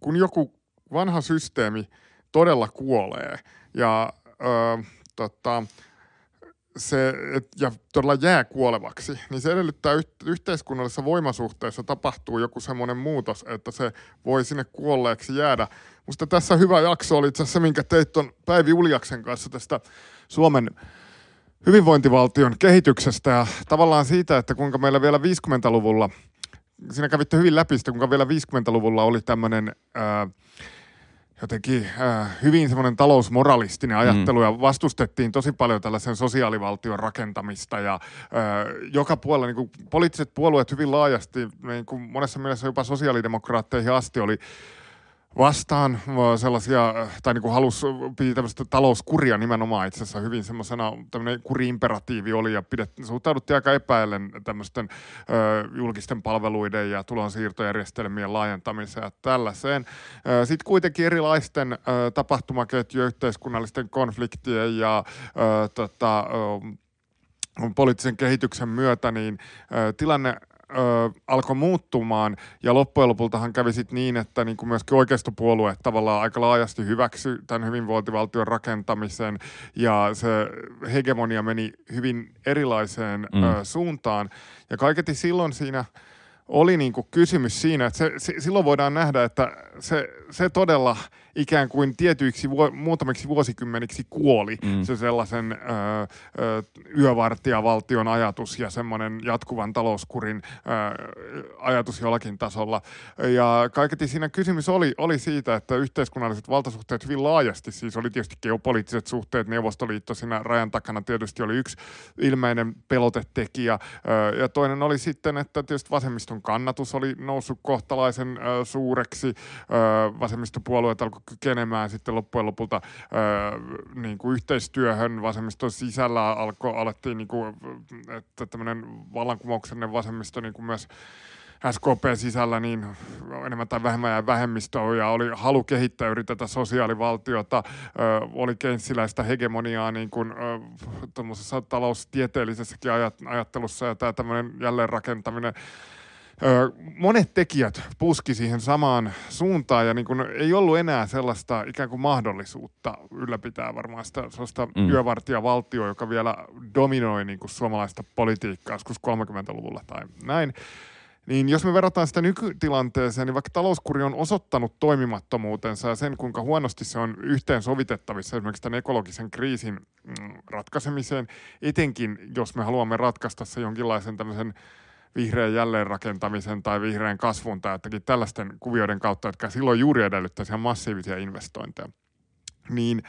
kun joku vanha systeemi todella kuolee ja ö, tota, se, et, ja todella jää kuolevaksi, niin se edellyttää yhteiskunnallisessa voimasuhteessa tapahtuu joku semmoinen muutos, että se voi sinne kuolleeksi jäädä. Musta tässä hyvä jakso oli itse asiassa se, minkä teit ton Päivi Uljaksen kanssa tästä Suomen hyvinvointivaltion kehityksestä ja tavallaan siitä, että kuinka meillä vielä 50-luvulla, siinä kävitte hyvin läpi sitä, kuinka vielä 50-luvulla oli tämmöinen... Ää, jotenkin äh, hyvin semmoinen talousmoralistinen mm. ajattelu mm. ja vastustettiin tosi paljon tällaisen sosiaalivaltion rakentamista ja äh, joka puolella niin kuin poliittiset puolueet hyvin laajasti, niin kuin monessa mielessä jopa sosiaalidemokraatteihin asti oli vastaan sellaisia, tai niin kuin halusi piti tämmöistä talouskuria nimenomaan itse asiassa hyvin semmoisena, tämmöinen kuriimperatiivi oli ja pidet, suhtauduttiin aika epäillen tämmöisten ö, julkisten palveluiden ja tulonsiirtojärjestelmien laajentamiseen ja tällaiseen. Sitten kuitenkin erilaisten ö, tapahtumaketjujen, yhteiskunnallisten konfliktien ja ö, tota, ö, poliittisen kehityksen myötä, niin tilanne ö, alkoi muuttumaan. Ja loppujen lopultahan kävi sitten niin, että niin kuin myöskin oikeistopuolue tavallaan aika laajasti hyväksyi tämän hyvinvointivaltion rakentamisen. Ja se hegemonia meni hyvin erilaiseen mm. ö, suuntaan. Ja kaiketi silloin siinä oli niin kuin kysymys siinä, että se, se, silloin voidaan nähdä, että se, se todella – ikään kuin tietyiksi vu- muutamiksi vuosikymmeniksi kuoli mm. se sellaisen ö, ö, yövartijavaltion ajatus ja semmoinen jatkuvan talouskurin ö, ajatus jollakin tasolla. Ja kaiketi siinä kysymys oli, oli siitä, että yhteiskunnalliset valtasuhteet hyvin laajasti, siis oli tietysti geopoliittiset suhteet, Neuvostoliitto siinä rajan takana tietysti oli yksi ilmeinen pelotetekijä, ö, ja toinen oli sitten, että tietysti vasemmiston kannatus oli noussut kohtalaisen ö, suureksi, ö, vasemmistopuolueet alkoi kykenemään sitten loppujen lopulta öö, niin kuin yhteistyöhön. Vasemmiston sisällä alkoi, alettiin, niin kuin, että tämmöinen vallankumouksellinen vasemmisto niin kuin myös SKP sisällä niin enemmän tai vähemmän ja vähemmistöä ja oli halu kehittää yri tätä sosiaalivaltiota, ö, oli keinsiläistä hegemoniaa niin kuin, ö, taloustieteellisessäkin ajattelussa ja tämä tämmöinen jälleenrakentaminen monet tekijät puski siihen samaan suuntaan ja niin kun ei ollut enää sellaista ikään kuin mahdollisuutta ylläpitää varmaan sitä sellaista mm. yövartijavaltioa, joka vielä dominoi niin kuin suomalaista politiikkaa joskus 30-luvulla tai näin. niin jos me verrataan sitä nykytilanteeseen, niin vaikka talouskuri on osoittanut toimimattomuutensa ja sen, kuinka huonosti se on yhteensovitettavissa esimerkiksi tämän ekologisen kriisin mm, ratkaisemiseen, etenkin jos me haluamme ratkaista se jonkinlaisen tämmöisen vihreän jälleenrakentamisen tai vihreän kasvun tai jotakin tällaisten kuvioiden kautta, jotka silloin juuri edellyttäisi ihan massiivisia investointeja. Niin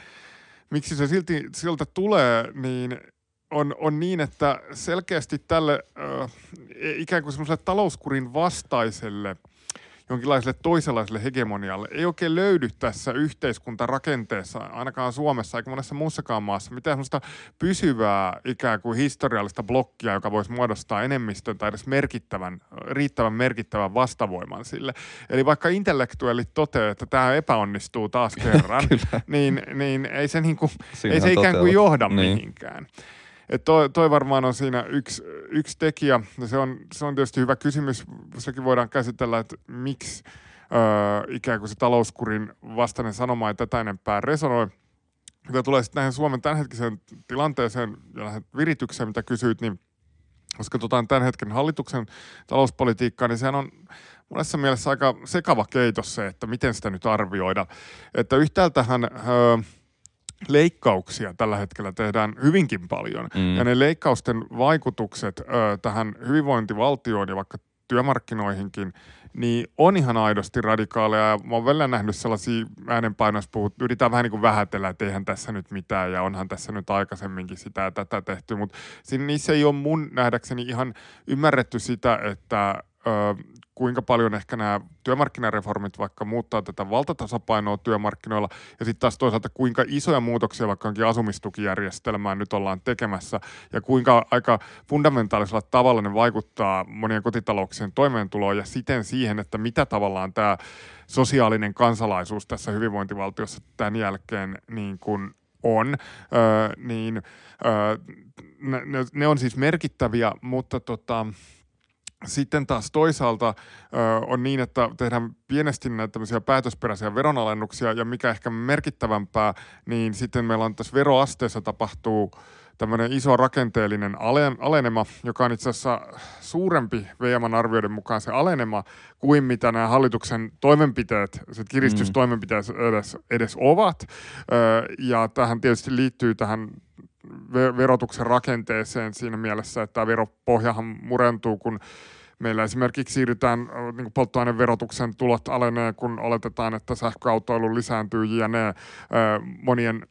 miksi se silti siltä tulee, niin on, on niin, että selkeästi tälle äh, ikään kuin semmoiselle talouskurin vastaiselle jonkinlaiselle toisenlaiselle hegemonialle ei oikein löydy tässä yhteiskuntarakenteessa, ainakaan Suomessa eikä monessa muussakaan maassa, mitään semmoista pysyvää ikään kuin historiallista blokkia, joka voisi muodostaa enemmistön tai edes merkittävän, riittävän merkittävän vastavoiman sille. Eli vaikka intellektuellit toteaa, että tämä epäonnistuu taas kerran, niin, niin ei se, niin kuin, ei se ikään kuin johda niin. mihinkään. Et toi, toi varmaan on siinä yksi, yksi tekijä. Se on, se on tietysti hyvä kysymys. Sekin voidaan käsitellä, että miksi öö, ikään kuin se talouskurin vastainen sanoma ei tätä enempää resonoi. Mitä tulee sitten näihin Suomen tämänhetkiseen tilanteeseen ja viritykseen, mitä kysyit, niin jos katsotaan tämän hetken hallituksen talouspolitiikkaa, niin sehän on monessa mielessä aika sekava keitos se, että miten sitä nyt arvioida. Että yhtäältähän... Öö, leikkauksia tällä hetkellä tehdään hyvinkin paljon. Mm. Ja ne leikkausten vaikutukset ö, tähän hyvinvointivaltioon ja vaikka työmarkkinoihinkin, niin on ihan aidosti radikaaleja. Ja mä oon välillä nähnyt sellaisia äänenpainoissa puhut, yritetään vähän niin kuin vähätellä, että eihän tässä nyt mitään ja onhan tässä nyt aikaisemminkin sitä ja tätä tehty, mutta niissä ei ole mun nähdäkseni ihan ymmärretty sitä, että ö, kuinka paljon ehkä nämä työmarkkinareformit vaikka muuttaa tätä valtatasapainoa työmarkkinoilla. Ja sitten taas toisaalta kuinka isoja muutoksia vaikka onkin asumistukijärjestelmään nyt ollaan tekemässä. Ja kuinka aika fundamentaalisella tavalla ne vaikuttaa monien kotitalouksien toimeentuloon ja siten siihen, että mitä tavallaan tämä sosiaalinen kansalaisuus tässä hyvinvointivaltiossa tämän jälkeen niin kuin on, öö, niin öö, ne, ne on siis merkittäviä, mutta tota, sitten taas toisaalta ö, on niin, että tehdään pienesti näitä tämmöisiä päätösperäisiä veronalennuksia ja mikä ehkä merkittävämpää, niin sitten meillä on tässä veroasteessa tapahtuu tämmöinen iso rakenteellinen alenema, joka on itse asiassa suurempi VMn arvioiden mukaan se alenema kuin mitä nämä hallituksen toimenpiteet, se kiristystoimenpiteet edes, edes ovat. Ja tähän tietysti liittyy tähän verotuksen rakenteeseen siinä mielessä, että tämä veropohjahan murentuu, kun meillä esimerkiksi siirrytään, niin polttoaineverotuksen tulot alenee, kun oletetaan, että sähköautoilu lisääntyy ja ne monien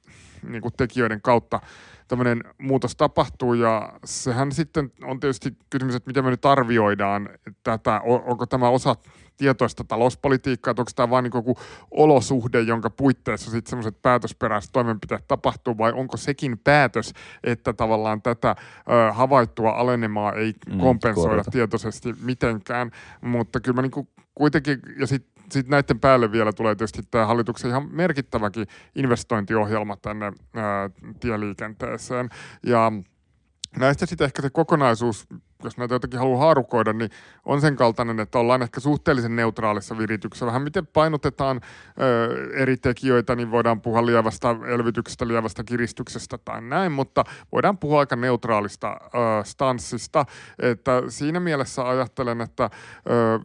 niin kuin tekijöiden kautta tämmöinen muutos tapahtuu ja sehän sitten on tietysti kysymys, että miten me nyt arvioidaan tätä, onko tämä osa tietoista talouspolitiikkaa, että onko tämä vain niin joku olosuhde, jonka puitteissa sitten semmoiset päätösperäiset toimenpiteet tapahtuu, vai onko sekin päätös, että tavallaan tätä ö, havaittua alenemaa ei mm, kompensoida mm, tietoisesti mitenkään, mutta kyllä mä niin kuitenkin, ja sitten sit näiden päälle vielä tulee tietysti tämä hallituksen ihan merkittäväkin investointiohjelma tänne ää, tieliikenteeseen, ja näistä sitten ehkä se kokonaisuus, jos näitä jotenkin haluaa haarukoida, niin on sen kaltainen, että ollaan ehkä suhteellisen neutraalissa virityksessä. Vähän miten painotetaan ö, eri tekijöitä, niin voidaan puhua lievästä elvytyksestä, lievästä kiristyksestä tai näin, mutta voidaan puhua aika neutraalista ö, stanssista. Että siinä mielessä ajattelen, että ö,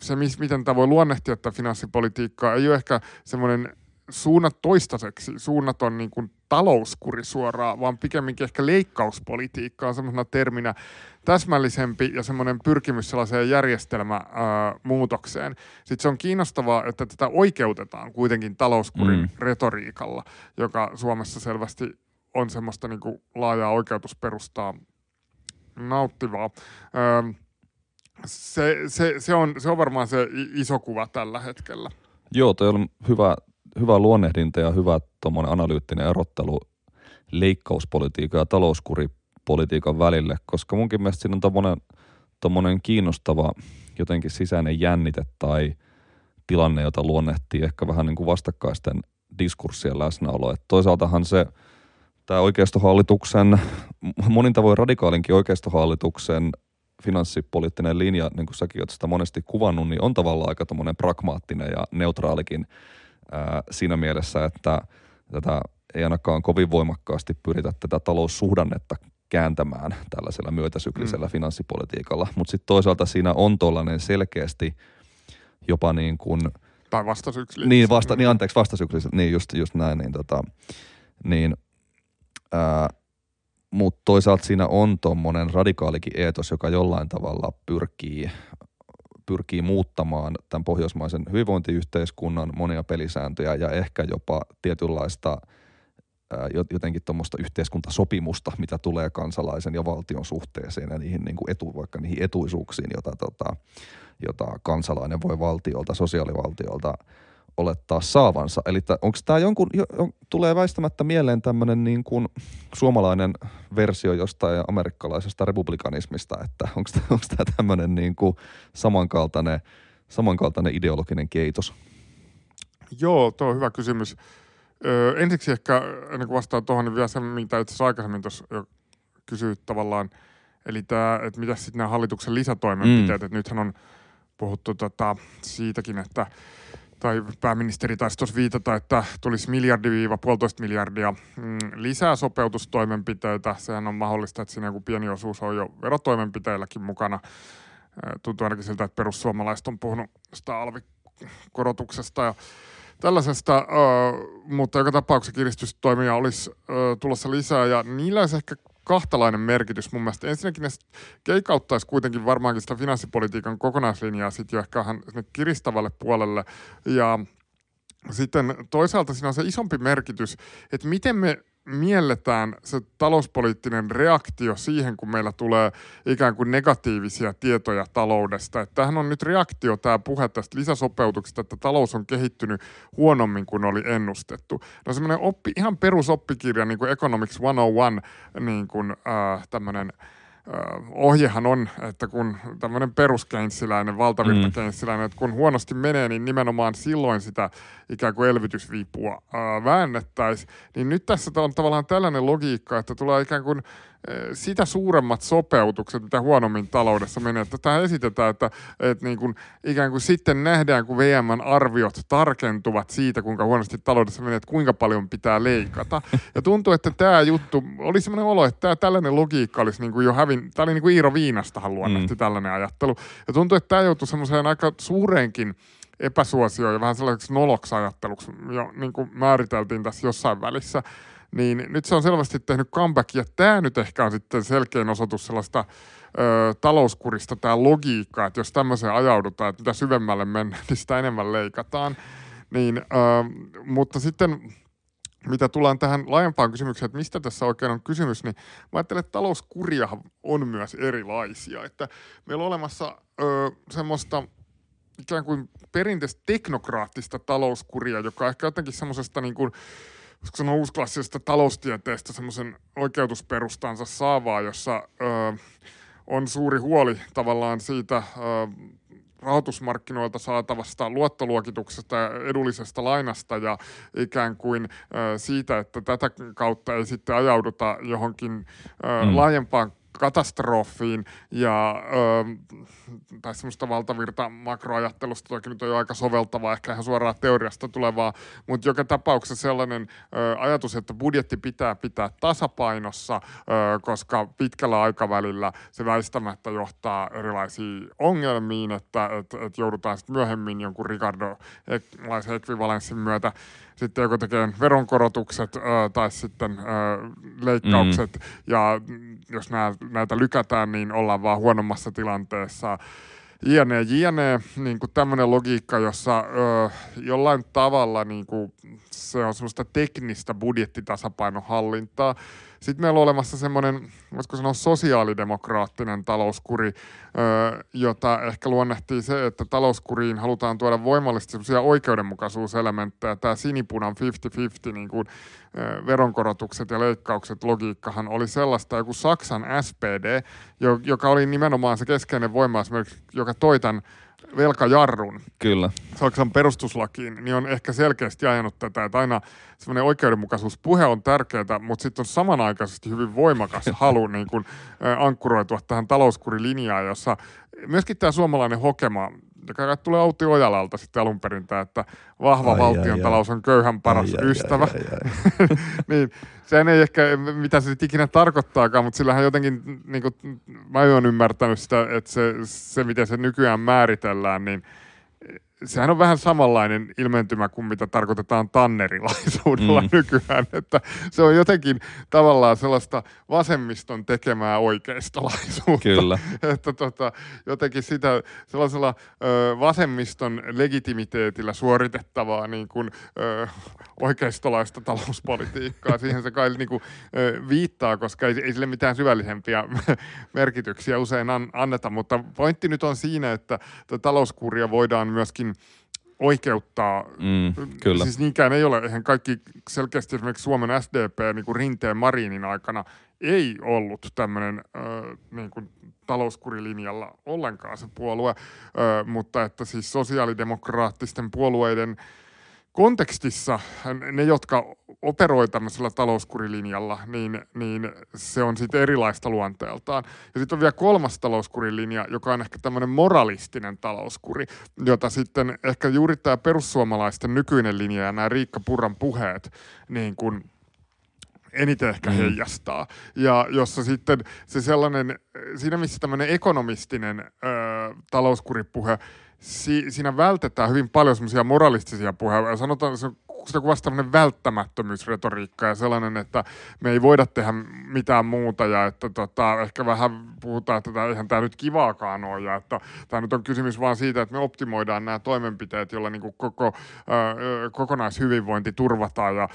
se, miten tämä voi luonnehtia tätä finanssipolitiikkaa, ei ole ehkä semmoinen suunnat toistaiseksi, suunnaton niin kuin talouskuri suoraan, vaan pikemminkin ehkä leikkauspolitiikka on semmoisena terminä täsmällisempi ja semmoinen pyrkimys sellaiseen järjestelmämuutokseen. Sitten se on kiinnostavaa, että tätä oikeutetaan kuitenkin talouskurin mm. retoriikalla, joka Suomessa selvästi on semmoista niin kuin laajaa oikeutusperustaa nauttivaa. Öö, se, se, se, on, se on varmaan se iso kuva tällä hetkellä. Joo, toi on hyvä hyvä luonnehdinta ja hyvä analyyttinen erottelu leikkauspolitiikan ja talouskuripolitiikan välille, koska munkin mielestä siinä on tommonen, kiinnostava jotenkin sisäinen jännite tai tilanne, jota luonnehtii ehkä vähän niin kuin vastakkaisten diskurssien läsnäolo. Et toisaaltahan se, tämä oikeistohallituksen, monin tavoin radikaalinkin oikeistohallituksen finanssipoliittinen linja, niin kuin säkin olet sitä monesti kuvannut, niin on tavallaan aika pragmaattinen ja neutraalikin ää, siinä mielessä, että tätä ei ainakaan kovin voimakkaasti pyritä tätä taloussuhdannetta kääntämään tällaisella myötäsyklisellä mm. finanssipolitiikalla. Mutta sitten toisaalta siinä on tuollainen selkeästi jopa niin kuin – tai vastasyklisellä. Niin, vasta, niin anteeksi, vastasyklisellä. Niin, just, just näin. Niin, tota, niin, mutta toisaalta siinä on tuommoinen radikaalikin eetos, joka jollain tavalla pyrkii, pyrkii muuttamaan tämän pohjoismaisen hyvinvointiyhteiskunnan monia pelisääntöjä ja ehkä jopa tietynlaista jotenkin tuommoista yhteiskuntasopimusta, mitä tulee kansalaisen ja valtion suhteeseen ja niihin niin kuin etu, vaikka niihin etuisuuksiin, jota, tota, jota kansalainen voi valtiolta, sosiaalivaltiolta olettaa saavansa. Eli onko tämä jonkun, jo, tulee väistämättä mieleen tämmöinen niin kuin suomalainen versio jostain amerikkalaisesta republikanismista, että onko tämä tämmöinen niin kuin samankaltainen, samankaltainen ideologinen keitos? Joo, tuo on hyvä kysymys. Öö, ensiksi ehkä, ennen kuin vastaan tuohon, niin vielä se, mitä itse asiassa aikaisemmin tuossa jo kysyit tavallaan, eli tämä, että mitä sitten nämä hallituksen lisätoimenpiteet, mm. että nythän on puhuttu tota, siitäkin, että tai pääministeri taisi tuossa viitata, että tulisi miljardi-puolitoista miljardia mm, lisää sopeutustoimenpiteitä. Sehän on mahdollista, että siinä joku pieni osuus on jo verotoimenpiteilläkin mukana. Tuntuu ainakin siltä, että perussuomalaiset on puhunut sitä alvikorotuksesta ja tällaisesta, mutta joka tapauksessa kiristystoimia olisi tulossa lisää ja niillä olisi ehkä kahtalainen merkitys mun mielestä. Ensinnäkin ne keikauttaisi kuitenkin varmaankin sitä finanssipolitiikan kokonaislinjaa sitten jo ehkä vähän kiristävälle puolelle. Ja sitten toisaalta siinä on se isompi merkitys, että miten me mielletään se talouspoliittinen reaktio siihen, kun meillä tulee ikään kuin negatiivisia tietoja taloudesta. Että tämähän on nyt reaktio, tämä puhe tästä lisäsopeutuksesta, että talous on kehittynyt huonommin kuin oli ennustettu. No semmoinen oppi, ihan perusoppikirja, niin kuin Economics 101, niin kuin äh, tämmöinen – ohjehan on, että kun tämmöinen peruskeinsiläinen, valtavirtakeinsiläinen, että kun huonosti menee, niin nimenomaan silloin sitä ikään kuin elvytysviipua väännettäisiin. Niin nyt tässä on tavallaan tällainen logiikka, että tulee ikään kuin sitä suuremmat sopeutukset, mitä huonommin taloudessa menee. Että tämä esitetään, että, että niin kuin, ikään kuin sitten nähdään, kun VMn arviot tarkentuvat siitä, kuinka huonosti taloudessa menee, että kuinka paljon pitää leikata. Ja tuntuu, että tämä juttu, oli sellainen olo, että tämä tällainen logiikka olisi niin kuin jo hävin, tämä oli niin kuin Iiro Viinastahan luonnehti mm. tällainen ajattelu. Ja tuntuu, että tämä joutui semmoiseen aika suureenkin epäsuosioon ja vähän sellaiseksi noloksi ajatteluksi jo niin kuin määriteltiin tässä jossain välissä niin nyt se on selvästi tehnyt comeback, ja tämä nyt ehkä on sitten selkein osoitus sellaista ö, talouskurista, tämä logiikka, että jos tämmöiseen ajaudutaan, että mitä syvemmälle mennään, niin sitä enemmän leikataan. Niin, ö, mutta sitten mitä tullaan tähän laajempaan kysymykseen, että mistä tässä oikein on kysymys, niin mä ajattelen, että talouskuria on myös erilaisia. Että meillä on olemassa ö, semmoista ikään kuin perinteistä teknokraattista talouskuria, joka ehkä jotenkin semmoisesta niin kuin, koska sanoa uusklassisesta taloustieteestä semmoisen oikeutusperustansa saavaa, jossa ö, on suuri huoli tavallaan siitä ö, rahoitusmarkkinoilta saatavasta luottoluokituksesta ja edullisesta lainasta ja ikään kuin ö, siitä, että tätä kautta ei sitten ajauduta johonkin ö, mm. laajempaan katastrofiin ja ö, tai semmoista valtavirta makroajattelusta, toki nyt on jo aika soveltavaa, ehkä ihan suoraan teoriasta tulevaa, mutta joka tapauksessa sellainen ö, ajatus, että budjetti pitää pitää tasapainossa, ö, koska pitkällä aikavälillä se väistämättä johtaa erilaisiin ongelmiin, että et, et joudutaan sitten myöhemmin jonkun Ricardo-laisen ekvivalenssin myötä sitten joko tekee veronkorotukset ö, tai sitten ö, leikkaukset, mm. ja jos nää, näitä lykätään, niin ollaan vaan huonommassa tilanteessa. Jne, jne, niin kuin tämmöinen logiikka, jossa ö, jollain tavalla niin kuin, se on semmoista teknistä budjettitasapainohallintaa. Sitten meillä on olemassa semmoinen, voisiko sanoa sosiaalidemokraattinen talouskuri, jota ehkä luonnehtii se, että talouskuriin halutaan tuoda voimallisesti semmoisia oikeudenmukaisuuselementtejä. Tämä sinipunan 50-50 niin kuin, veronkorotukset ja leikkaukset logiikkahan oli sellaista, joku Saksan SPD, joka oli nimenomaan se keskeinen voima esimerkiksi, joka toi tämän velkajarrun Kyllä. Saksan perustuslakiin, niin on ehkä selkeästi ajanut tätä, että aina semmoinen oikeudenmukaisuuspuhe on tärkeää, mutta sitten on samanaikaisesti hyvin voimakas halu niin kuin, ankkuroitua tähän talouskurilinjaan, jossa myöskin tämä suomalainen hokema joka tulee Outi Ojalalta sitten alun perin, että vahva Ai, valtion ai, talous on köyhän paras Ai, ai, ystävä. ai, ai, ai. niin, sehän ei ehkä, mitä se nyt ikinä tarkoittaakaan, mutta sillähän jotenkin, niin kuin, mä oon ymmärtänyt sitä, että se, se, miten se nykyään määritellään, niin sehän on vähän samanlainen ilmentymä kuin mitä tarkoitetaan tannerilaisuudella mm. nykyään, että se on jotenkin tavallaan sellaista vasemmiston tekemää oikeistolaisuutta. Kyllä. että tota, jotenkin sitä sellaisella ö, vasemmiston legitimiteetillä suoritettavaa niin kuin, ö, oikeistolaista talouspolitiikkaa. Siihen se kai niin kuin, ö, viittaa, koska ei, ei sille mitään syvällisempiä merkityksiä usein an, anneta, mutta pointti nyt on siinä, että talouskuria voidaan myöskin oikeuttaa. Mm, kyllä. Siis niinkään ei ole. Eihän kaikki selkeästi esimerkiksi Suomen SDP niin kuin Rinteen Marinin aikana ei ollut tämmöinen äh, niin kuin talouskurilinjalla ollenkaan se puolue, äh, mutta että siis sosiaalidemokraattisten puolueiden kontekstissa ne, jotka operoi tämmöisellä talouskurilinjalla, niin, niin se on sitten erilaista luonteeltaan. Ja sitten on vielä kolmas talouskurilinja, joka on ehkä tämmöinen moralistinen talouskuri, jota sitten ehkä juuri tämä perussuomalaisten nykyinen linja ja nämä Riikka Purran puheet niin kuin eniten ehkä mm. heijastaa. Ja jossa sitten se sellainen, siinä missä tämmöinen ekonomistinen ö, talouskuripuhe si, siinä vältetään hyvin paljon semmoisia moralistisia puheenvuoroja. Sanotaan, se sitä kuvasta tämmöinen välttämättömyysretoriikka ja sellainen, että me ei voida tehdä mitään muuta ja että tota, ehkä vähän puhutaan, että tämä, eihän tämä nyt kivaakaan ole ja että tämä nyt on kysymys vaan siitä, että me optimoidaan nämä toimenpiteet, joilla niin kuin koko äh, kokonaishyvinvointi turvataan ja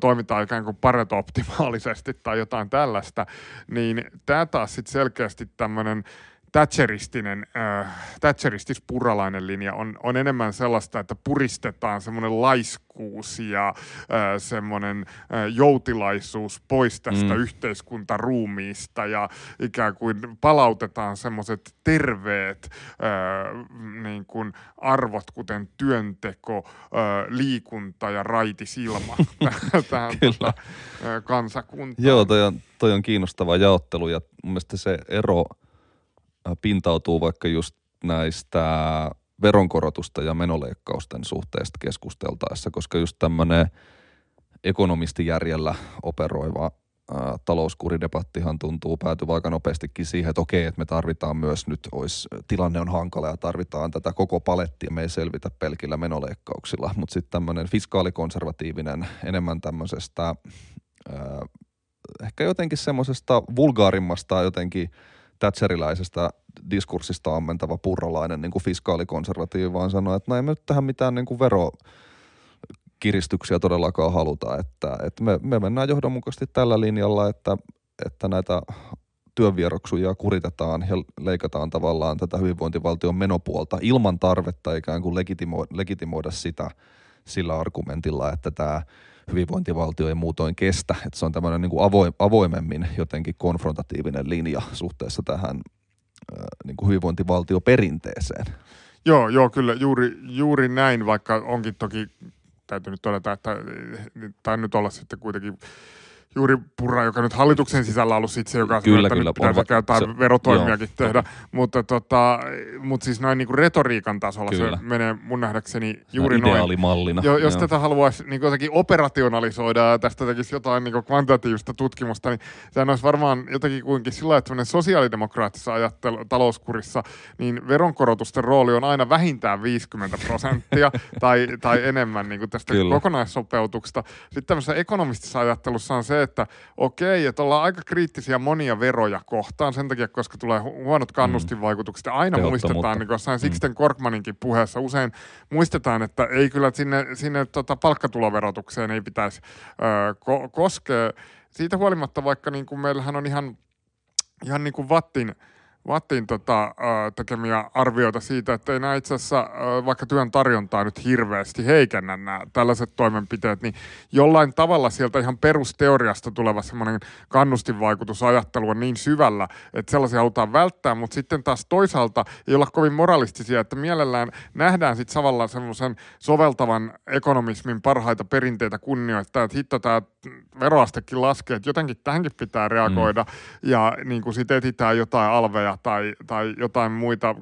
toimitaan ikään kuin pareto optimaalisesti tai jotain tällaista, niin tämä taas sitten selkeästi tämmöinen Thatcheristinen, äh, Thatcheristis-puralainen linja on, on enemmän sellaista, että puristetaan semmoinen laiskuus ja äh, semmoinen äh, joutilaisuus pois tästä mm. yhteiskuntaruumiista ja ikään kuin palautetaan semmoiset terveet äh, niin kuin arvot, kuten työnteko, äh, liikunta ja raitisilma tähän tota, äh, kansakuntaan. Joo, toi on, toi on kiinnostava jaottelu ja mun mielestä se ero – pintautuu vaikka just näistä veronkorotusta ja menoleikkausten suhteesta keskusteltaessa, koska just tämmöinen ekonomistijärjellä operoiva äh, talouskuridebattihan tuntuu päätyvä aika nopeastikin siihen, että okei, että me tarvitaan myös nyt, ois, tilanne on hankala ja tarvitaan tätä koko palettia, me ei selvitä pelkillä menoleikkauksilla, mutta sitten tämmöinen fiskaalikonservatiivinen, enemmän tämmöisestä ää, ehkä jotenkin semmoisesta vulgaarimmasta jotenkin – Thatcherilaisesta diskurssista ammentava purrolainen niin kuin fiskaalikonservatiivi, vaan sanoi, että no ei me nyt tähän mitään niin kuin vero kiristyksiä todellakaan haluta, että, että me, me mennään johdonmukaisesti tällä linjalla, että, että näitä työvieroksuja kuritetaan ja leikataan tavallaan tätä hyvinvointivaltion menopuolta ilman tarvetta ikään kuin legitimoida, legitimoida sitä sillä argumentilla, että tämä hyvinvointivaltio ei muutoin kestä. Että se on tämmöinen niin kuin avoimemmin jotenkin konfrontatiivinen linja suhteessa tähän niin kuin hyvinvointivaltioperinteeseen. Joo, joo, kyllä juuri, juuri näin, vaikka onkin toki, täytyy nyt todeta, että tämä nyt olla sitten kuitenkin juuri Purra, joka nyt hallituksen sisällä on ollut sit se, joka kyllä, että kyllä, nyt pitäisi jotain se, verotoimiakin joo, tehdä. Mutta, tota, mutta siis näin niin kuin retoriikan tasolla kyllä. se menee mun nähdäkseni juuri noin. Ideaalimallina. Jo, jos joo. tätä haluaisi niin jotenkin operationalisoida ja tästä tekisi jotain niin kvantitatiivista tutkimusta, niin sehän olisi varmaan jotenkin kuitenkin sillä että sosiaalidemokraattisessa ajattelu, talouskurissa, niin veronkorotusten rooli on aina vähintään 50 prosenttia tai, tai enemmän niin kuin tästä kyllä. kokonaissopeutuksesta. Sitten tämmöisessä ekonomistisessa ajattelussa on se, että okei, että ollaan aika kriittisiä monia veroja kohtaan sen takia, koska tulee huonot kannustinvaikutukset. Ja aina muistetaan, niin kuin jossain mm. Sixten Korkmaninkin puheessa usein muistetaan, että ei kyllä sinne, sinne tota palkkatuloverotukseen ei pitäisi ö, ko- koskea. Siitä huolimatta, vaikka niin kuin meillähän on ihan, ihan niin kuin Vattin – Vattin tota, tekemiä arvioita siitä, että ei nämä itse asiassa vaikka työn tarjontaa nyt hirveästi heikennä nämä tällaiset toimenpiteet, niin jollain tavalla sieltä ihan perusteoriasta tuleva semmoinen kannustinvaikutusajattelu on niin syvällä, että sellaisia halutaan välttää, mutta sitten taas toisaalta ei olla kovin moralistisia, että mielellään nähdään sitten samalla semmoisen soveltavan ekonomismin parhaita perinteitä kunnioittaa, että hitto tämä veroastekin laskee, että jotenkin tähänkin pitää reagoida mm. ja niin kuin sitten etsitään jotain alveja tai, tai jotain muita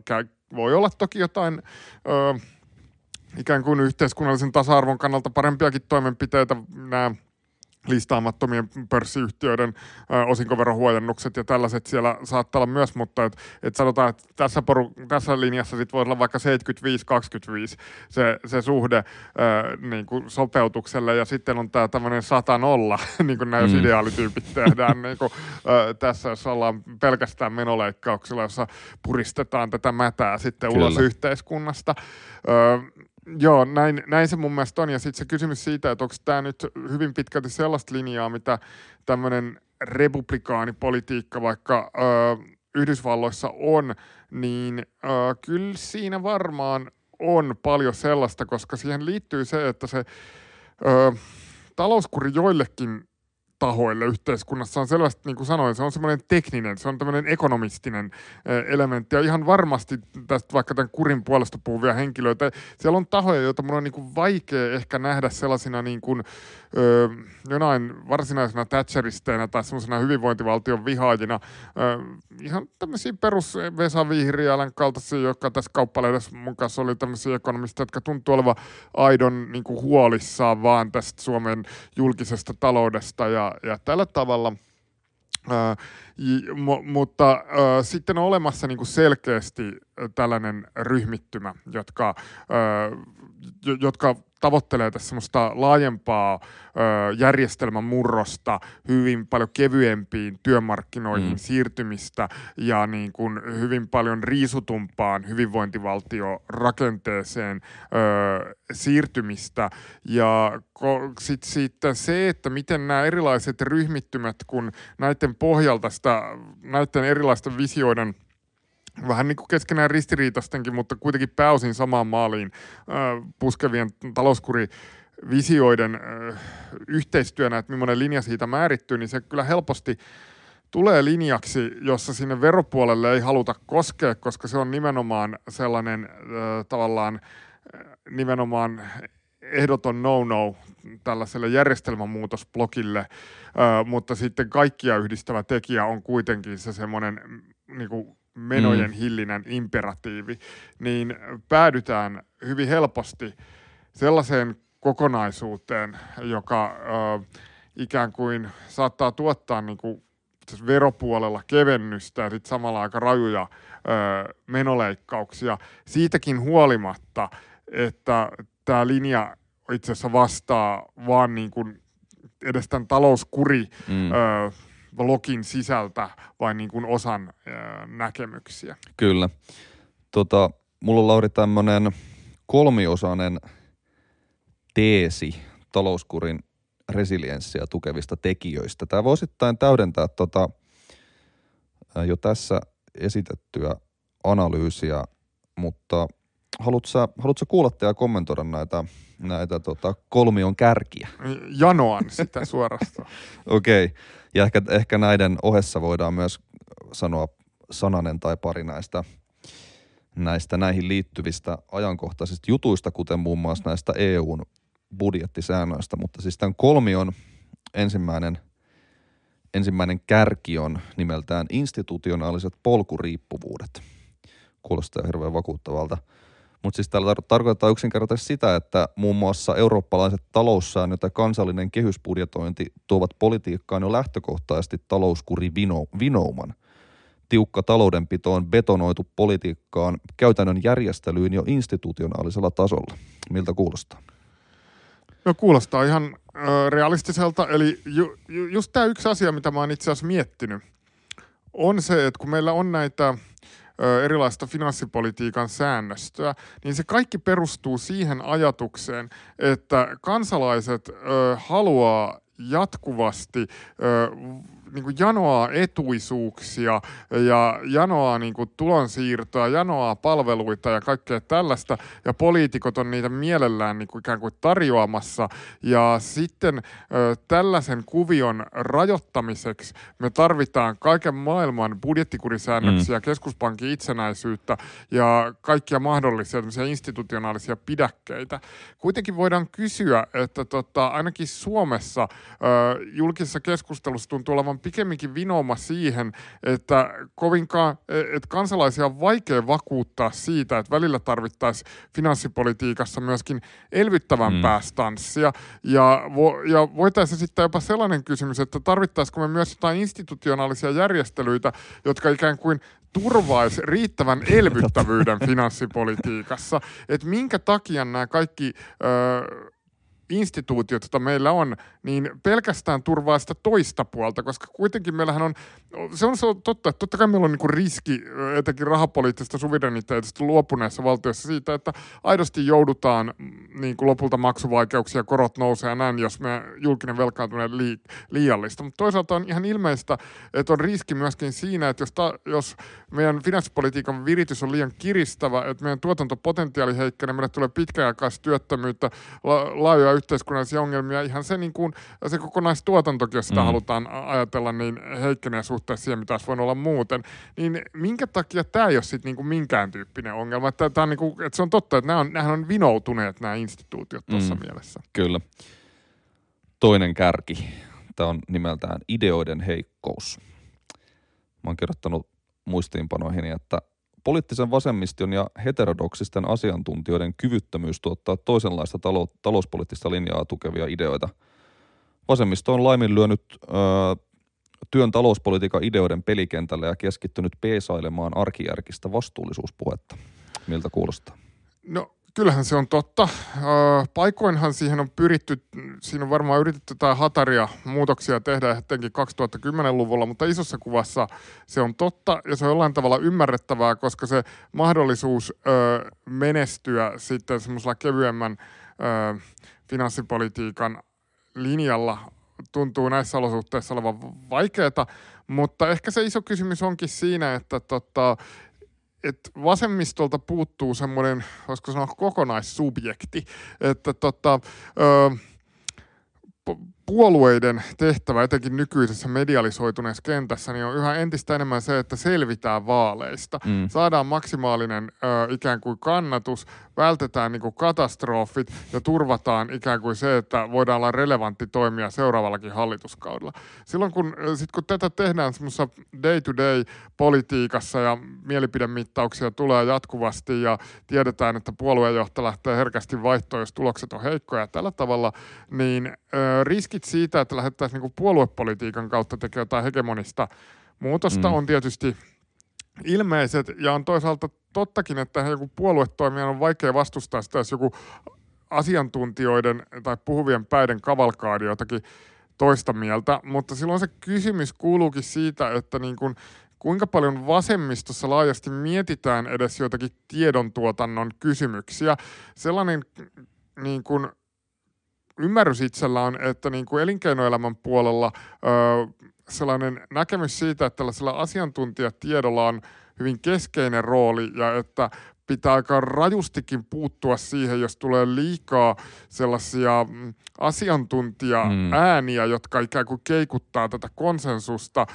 voi olla toki jotain ö, ikään kuin yhteiskunnallisen tasa-arvon kannalta parempiakin toimenpiteitä. Nämä listaamattomien pörssiyhtiöiden osinkoverohuojennukset ja tällaiset siellä saattaa olla myös, mutta et, et sanotaan, että tässä, poru, tässä linjassa sit voi olla vaikka 75-25 se, se suhde ää, niin kuin sopeutukselle ja sitten on tämä tämmöinen 100 nolla, niin kuin nämä mm. ideaalityypit tehdään niin kuin, ää, tässä, jos ollaan pelkästään menoleikkauksilla, jossa puristetaan tätä mätää sitten Kyllä. ulos yhteiskunnasta. Ää, Joo, näin, näin se mun mielestä on. Ja sitten se kysymys siitä, että onko tämä nyt hyvin pitkälti sellaista linjaa, mitä tämmöinen republikaanipolitiikka vaikka ö, Yhdysvalloissa on, niin ö, kyllä siinä varmaan on paljon sellaista, koska siihen liittyy se, että se ö, talouskuri joillekin tahoille yhteiskunnassa on selvästi, niin kuin sanoin, se on semmoinen tekninen, se on tämmöinen ekonomistinen elementti. Ja ihan varmasti tästä vaikka tämän kurin puolesta puhuvia henkilöitä, siellä on tahoja, joita mun on niin kuin vaikea ehkä nähdä sellaisina niin kuin, ö, jonain varsinaisena Thatcheristeinä tai semmoisena hyvinvointivaltion vihaajina. Ö, ihan tämmöisiä perus Vesa Vihriälän kaltaisia, jotka tässä kauppalehdessä mun kanssa oli tämmöisiä ekonomisteja, jotka tuntuu olevan aidon niin kuin huolissaan vaan tästä Suomen julkisesta taloudesta ja, ja tällä tavalla – Ää, j, mu, mutta ää, sitten on olemassa niin kuin selkeästi tällainen ryhmittymä, jotka, ää, jotka tavoittelee tässä semmoista laajempaa ö, järjestelmän murrosta, hyvin paljon kevyempiin työmarkkinoihin mm. siirtymistä ja niin kuin hyvin paljon riisutumpaan hyvinvointivaltiorakenteeseen ö, siirtymistä. Ja sitten sit se, että miten nämä erilaiset ryhmittymät, kun näiden pohjalta sitä, näiden erilaisten visioiden – vähän niin kuin keskenään ristiriitastenkin, mutta kuitenkin pääosin samaan maaliin äh, puskevien talouskuri visioiden äh, yhteistyönä, että millainen linja siitä määrittyy, niin se kyllä helposti tulee linjaksi, jossa sinne veropuolelle ei haluta koskea, koska se on nimenomaan sellainen äh, tavallaan nimenomaan ehdoton no-no tällaiselle järjestelmämuutosblokille, mutta sitten kaikkia yhdistävä tekijä on kuitenkin se semmoinen niin kuin menojen mm. hillinnän imperatiivi, niin päädytään hyvin helposti sellaiseen kokonaisuuteen, joka ö, ikään kuin saattaa tuottaa niin kuin veropuolella kevennystä ja sitten samalla aika rajuja ö, menoleikkauksia. Siitäkin huolimatta, että tämä linja itse asiassa vastaa vaan niin kuin edes tämän talouskuri mm. ö, blogin sisältä vai niin kuin osan ää, näkemyksiä. Kyllä. Tota, mulla on Lauri tämmöinen kolmiosainen teesi talouskurin resilienssiä tukevista tekijöistä. Tämä voi osittain täydentää tota, jo tässä esitettyä analyysiä, mutta haluatko, haluatko kuulla ja kommentoida näitä, näitä tota, kolmion kärkiä? Janoan sitä suorastaan. Okei. Okay. Ja ehkä, ehkä näiden ohessa voidaan myös sanoa sananen tai pari näistä, näistä näihin liittyvistä ajankohtaisista jutuista, kuten muun muassa näistä EUn budjettisäännöistä. Mutta siis tämän kolmion ensimmäinen, ensimmäinen kärki on nimeltään institutionaaliset polkuriippuvuudet. Kuulostaa hirveän vakuuttavalta. Mutta siis täällä tar- tarkoittaa yksinkertaisesti sitä, että muun muassa eurooppalaiset taloussäännöt ja kansallinen kehysbudjetointi tuovat politiikkaan jo lähtökohtaisesti talouskuri vino- vinouman. Tiukka taloudenpito on betonoitu politiikkaan käytännön järjestelyyn jo institutionaalisella tasolla. Miltä kuulostaa? No kuulostaa ihan ö, realistiselta. Eli ju, ju, just tämä yksi asia, mitä mä oon itse asiassa miettinyt, on se, että kun meillä on näitä – erilaista finanssipolitiikan säännöstöä, niin se kaikki perustuu siihen ajatukseen, että kansalaiset haluaa jatkuvasti niin kuin janoaa etuisuuksia ja janoaa niin kuin tulonsiirtoa, janoaa palveluita ja kaikkea tällaista, ja poliitikot on niitä mielellään niin kuin ikään kuin tarjoamassa, ja sitten ö, tällaisen kuvion rajoittamiseksi me tarvitaan kaiken maailman budjettikurisäännöksiä, mm. keskuspankin itsenäisyyttä ja kaikkia mahdollisia institutionaalisia pidäkkeitä. Kuitenkin voidaan kysyä, että tota, ainakin Suomessa ö, julkisessa keskustelussa tuntuu olevan on pikemminkin vinooma siihen, että kovinkaan, että kansalaisia on vaikea vakuuttaa siitä, että välillä tarvittaisiin finanssipolitiikassa myöskin elvyttävämpää mm. stanssia. Ja, vo, ja voitaisiin esittää jopa sellainen kysymys, että tarvittaisiko me myös jotain institutionaalisia järjestelyitä, jotka ikään kuin turvaisi riittävän elvyttävyyden finanssipolitiikassa. Että minkä takia nämä kaikki... Öö, instituutiot, joita meillä on, niin pelkästään turvaa sitä toista puolta, koska kuitenkin meillähän on, se on, se on totta, että totta kai meillä on niin riski etenkin rahapoliittisesta suvereniteetista luopuneessa valtiossa siitä, että aidosti joudutaan mm, niin kuin lopulta maksuvaikeuksia, korot nousee ja näin, jos me julkinen velkaantuminen lii, liiallista. Mutta toisaalta on ihan ilmeistä, että on riski myöskin siinä, että jos, ta, jos meidän finanssipolitiikan viritys on liian kiristävä, että meidän tuotantopotentiaali heikkenee, meille tulee pitkäaikaista työttömyyttä, la, laajoja yhteiskunnallisia ongelmia. Ihan se, niin kuin, se kokonaistuotantokin, jos sitä mm. halutaan ajatella, niin heikkenee suhteessa siihen, mitä olisi voinut olla muuten. Niin minkä takia tämä ei ole sitten niin kuin minkään tyyppinen ongelma? Että, tämä on niin kuin, että se on totta, että nämä on, nämä on vinoutuneet nämä instituutiot tuossa mm. mielessä. Kyllä. Toinen kärki. Tämä on nimeltään ideoiden heikkous. Mä oon kirjoittanut muistiinpanoihin, että Poliittisen vasemmiston ja heterodoksisten asiantuntijoiden kyvyttömyys tuottaa toisenlaista talo- talouspoliittista linjaa tukevia ideoita. Vasemmisto on laiminlyönyt öö, työn talouspolitiikan ideoiden pelikentällä ja keskittynyt peesailemaan arkijärkistä vastuullisuuspuhetta. Miltä kuulostaa? No kyllähän se on totta. Paikoinhan siihen on pyritty, siinä on varmaan yritetty jotain hataria muutoksia tehdä etenkin 2010-luvulla, mutta isossa kuvassa se on totta ja se on jollain tavalla ymmärrettävää, koska se mahdollisuus menestyä sitten semmoisella kevyemmän finanssipolitiikan linjalla tuntuu näissä olosuhteissa olevan vaikeaa, mutta ehkä se iso kysymys onkin siinä, että tota, että vasemmistolta puuttuu semmoinen, voisiko sanoa kokonaissubjekti, että tota, ö, puolueiden tehtävä, etenkin nykyisessä medialisoituneessa kentässä, niin on yhä entistä enemmän se, että selvitään vaaleista. Mm. Saadaan maksimaalinen ö, ikään kuin kannatus, vältetään niin kuin katastrofit ja turvataan ikään kuin se, että voidaan olla relevantti toimia seuraavallakin hallituskaudella. Silloin kun, sit kun tätä tehdään semmoisessa day-to-day politiikassa ja mielipidemittauksia tulee jatkuvasti ja tiedetään, että puoluejohto lähtee herkästi vaihtoon, jos tulokset on heikkoja tällä tavalla, niin ö, riskit siitä, että lähdettäisiin niin puoluepolitiikan kautta tekemään jotain hegemonista muutosta mm. on tietysti ilmeiset ja on toisaalta tottakin, että joku puoluetoimijan on vaikea vastustaa sitä, jos joku asiantuntijoiden tai puhuvien päiden kavalkaadi jotakin toista mieltä, mutta silloin se kysymys kuuluukin siitä, että niin kuin, kuinka paljon vasemmistossa laajasti mietitään edes joitakin tiedontuotannon kysymyksiä. Sellainen niin kuin, ymmärrys itsellä on, että niin kuin elinkeinoelämän puolella ö, sellainen näkemys siitä, että tällaisella asiantuntijatiedolla on hyvin keskeinen rooli ja että pitää aika rajustikin puuttua siihen, jos tulee liikaa sellaisia mm, asiantuntija-ääniä, mm. jotka ikään kuin keikuttaa tätä konsensusta,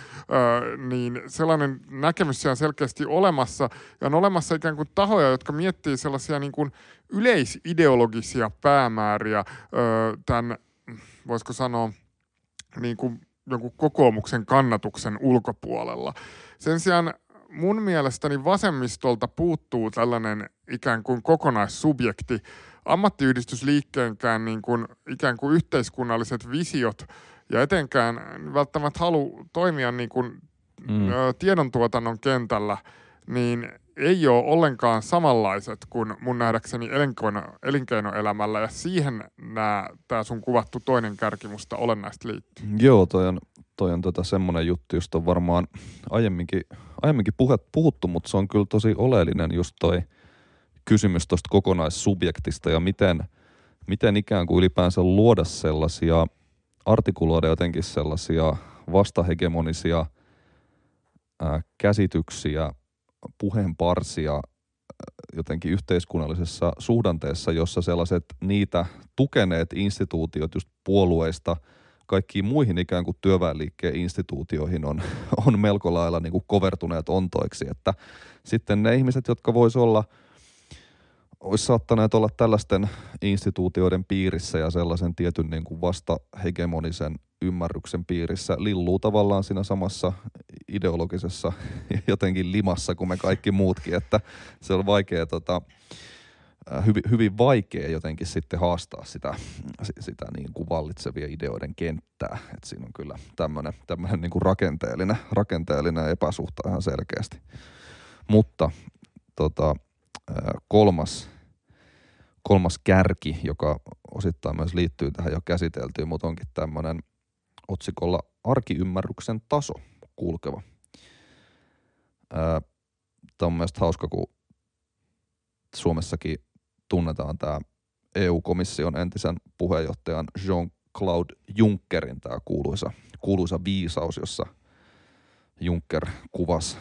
niin sellainen näkemys on selkeästi olemassa. Ja on olemassa ikään kuin tahoja, jotka miettii sellaisia niin kuin yleisideologisia päämääriä tämän, voisiko sanoa, niin kuin jonkun kokoomuksen kannatuksen ulkopuolella. Sen sijaan mun mielestäni vasemmistolta puuttuu tällainen ikään kuin kokonaissubjekti, ammattiyhdistysliikkeenkään niin kuin ikään kuin yhteiskunnalliset visiot ja etenkään välttämättä halu toimia niin kuin mm. tiedontuotannon kentällä, niin ei ole ollenkaan samanlaiset kuin mun nähdäkseni elinkeino, elinkeinoelämällä ja siihen tämä sun kuvattu toinen kärkimusta olennaisesti liittyy. Joo, toi on, toi on tota semmoinen juttu, josta on varmaan aiemminkin, aiemminkin puhet, puhuttu, mutta se on kyllä tosi oleellinen just toi kysymys tuosta kokonaissubjektista ja miten, miten ikään kuin ylipäänsä luoda sellaisia, artikuloida jotenkin sellaisia vastahegemonisia ää, käsityksiä – puheenparsia jotenkin yhteiskunnallisessa suhdanteessa, jossa sellaiset niitä tukeneet instituutiot just puolueista kaikkiin muihin ikään kuin työväenliikkeen instituutioihin on, on melko lailla niin kuin kovertuneet ontoiksi, että sitten ne ihmiset, jotka vois olla, olisi saattaneet olla tällaisten instituutioiden piirissä ja sellaisen tietyn niin kuin vastahegemonisen ymmärryksen piirissä lilluu tavallaan siinä samassa ideologisessa jotenkin limassa kuin me kaikki muutkin, että se on vaikea tota, äh, hyvin, hyvin vaikea jotenkin sitten haastaa sitä, sitä niin kuin vallitsevia ideoiden kenttää. Et siinä on kyllä tämmöinen, niin rakenteellinen, rakenteellinen epäsuhta ihan selkeästi. Mutta tota, kolmas, kolmas kärki, joka osittain myös liittyy tähän jo käsiteltyyn, mutta onkin tämmöinen otsikolla Arkiymmärryksen taso kulkeva. Tämä on mielestäni hauska, kun Suomessakin tunnetaan tämä EU-komission entisen puheenjohtajan Jean-Claude Junckerin tämä kuuluisa, kuuluisa viisaus, jossa Juncker kuvasi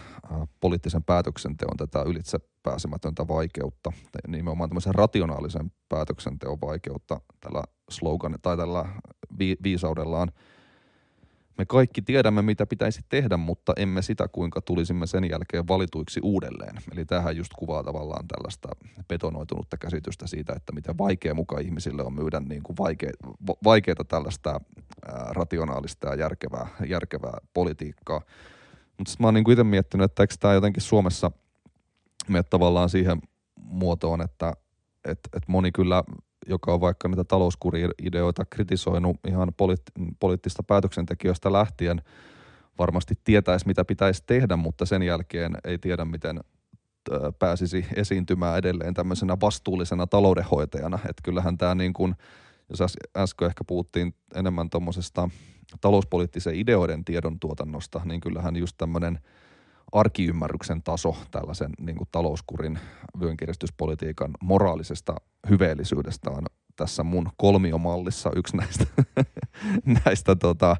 poliittisen päätöksenteon tätä ylitse pääsemätöntä vaikeutta, nimenomaan tämmöisen rationaalisen päätöksenteon vaikeutta tällä slogan tai tällä vi- viisaudellaan – me kaikki tiedämme, mitä pitäisi tehdä, mutta emme sitä, kuinka tulisimme sen jälkeen valituiksi uudelleen. Eli tähän just kuvaa tavallaan tällaista betonoitunutta käsitystä siitä, että miten vaikea muka ihmisille on myydä niin kuin vaikea, vaikeaa tällaista ää, rationaalista ja järkevää, järkevää politiikkaa. Mutta mä oon niin itse miettinyt, että eikö tämä jotenkin Suomessa mene tavallaan siihen muotoon, että et, et moni kyllä joka on vaikka niitä talouskuri-ideoita kritisoinut ihan poliitt- poliittista päätöksentekijöistä lähtien, varmasti tietäisi, mitä pitäisi tehdä, mutta sen jälkeen ei tiedä, miten pääsisi esiintymään edelleen tämmöisenä vastuullisena taloudenhoitajana. Että kyllähän tämä niin kuin, jos äsken ehkä puhuttiin enemmän tuommoisesta talouspoliittisen ideoiden tiedon tuotannosta, niin kyllähän just tämmöinen arkiymmärryksen taso tällaisen niin kuin talouskurin vyönkiristyspolitiikan moraalisesta hyveellisyydestä on tässä mun kolmiomallissa yksi näistä, näistä, tota,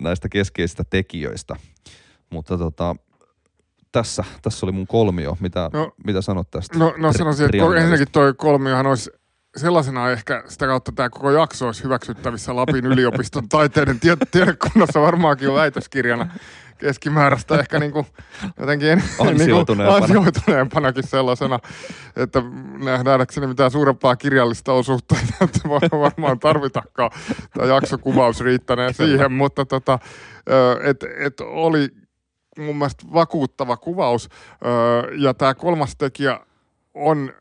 näistä keskeisistä tekijöistä. Mutta tota, tässä, tässä oli mun kolmio. Mitä, no, mitä sanot tästä? No, no sanoisin, että ensinnäkin toi kolmiohan olisi sellaisena ehkä sitä kautta tämä koko jakso olisi hyväksyttävissä Lapin yliopiston taiteiden tie- tiedekunnassa varmaankin jo väitöskirjana keskimääräistä ehkä niin kuin jotenkin en, ansioituneempana. Niin ansioituneempanakin sellaisena, että nähdääkseni mitään suurempaa kirjallista osuutta että varmaan tarvitakaan tämä jaksokuvaus riittäneen siihen, mutta tota, et, et oli mun mielestä vakuuttava kuvaus ja tämä kolmas tekijä on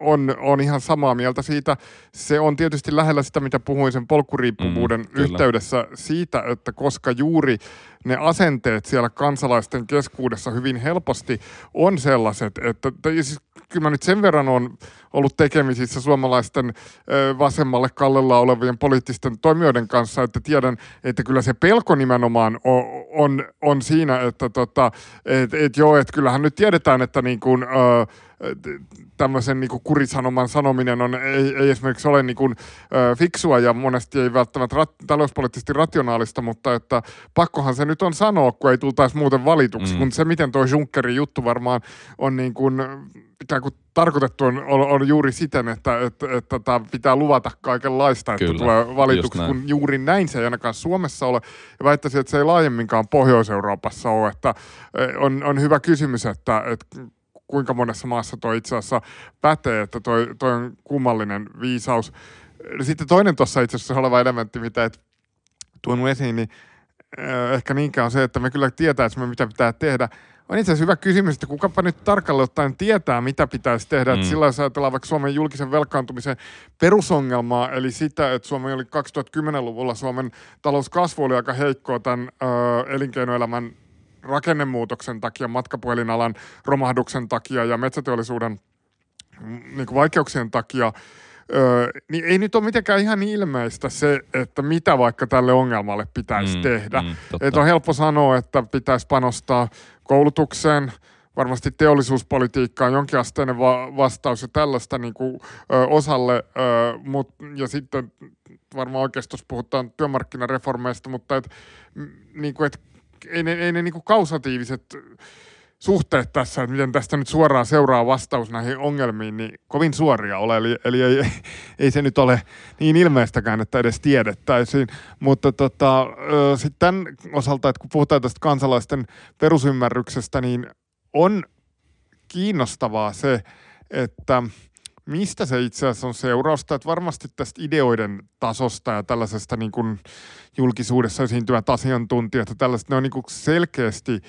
on, on ihan samaa mieltä siitä. Se on tietysti lähellä sitä, mitä puhuin sen polkkuriippuvuuden mm, yhteydessä siitä, että koska juuri ne asenteet siellä kansalaisten keskuudessa hyvin helposti on sellaiset, että siis kyllä mä nyt sen verran on ollut tekemisissä suomalaisten vasemmalle kallella olevien poliittisten toimijoiden kanssa, että tiedän, että kyllä se pelko nimenomaan on, on, on siinä, että tota, et, et joo, että kyllähän nyt tiedetään, että niin kuin, ö, tämmöisen niin kurisanoman sanominen on, ei, ei esimerkiksi ole niin kuin, ö, fiksua ja monesti ei välttämättä rat, talouspoliittisesti rationaalista, mutta että pakkohan se nyt on sanoa, kun ei tultaisi muuten valituksi. Mm. Kun se, miten tuo Junckerin juttu varmaan on niin kuin, ikään kuin tarkoitettu on, on, on juuri siten, että, että, että, että pitää luvata kaikenlaista, että Kyllä, tulee valituksi, kun juuri näin se ei ainakaan Suomessa ole. Ja väittäisin, että se ei laajemminkaan Pohjois-Euroopassa ole. Että eh, on, on hyvä kysymys, että, että kuinka monessa maassa toi itse asiassa pätee, että toi, toi on kummallinen viisaus. Sitten toinen tuossa itse asiassa oleva elementti, mitä et tuonut esiin, niin ehkä niinkään on se, että me kyllä tietäisimme, mitä pitää tehdä. On itse asiassa hyvä kysymys, että kukapa nyt tarkalleen ottaen tietää, mitä pitäisi tehdä. Mm. Että sillä jos ajatellaan vaikka Suomen julkisen velkaantumisen perusongelmaa, eli sitä, että Suomi oli 2010-luvulla Suomen talouskasvu oli aika heikkoa tämän ö, elinkeinoelämän rakennemuutoksen takia, matkapuhelinalan romahduksen takia ja metsäteollisuuden mm, niin kuin vaikeuksien takia, Öö, niin ei nyt ole mitenkään ihan ilmeistä se, että mitä vaikka tälle ongelmalle pitäisi mm, tehdä. Mm, että on helppo sanoa, että pitäisi panostaa koulutukseen, varmasti teollisuuspolitiikkaan jonkinasteinen va- vastaus ja tällaista niin kuin, ö, osalle, ö, mut, ja sitten varmaan oikeistossa puhutaan työmarkkinareformeista, mutta et, niin kuin, et ei ne, ei ne niin kuin kausatiiviset suhteet tässä, että miten tästä nyt suoraan seuraa vastaus näihin ongelmiin, niin kovin suoria ole. Eli, eli ei, ei se nyt ole niin ilmeistäkään, että edes tiedettäisiin. Mutta tota, sitten tämän osalta, että kun puhutaan tästä kansalaisten perusymmärryksestä, niin on kiinnostavaa se, että mistä se itse asiassa on seurausta, että varmasti tästä ideoiden tasosta ja tällaisesta niin kuin julkisuudessa esiintyvät asiantuntijat ja tällaiset, ne on niin kuin selkeästi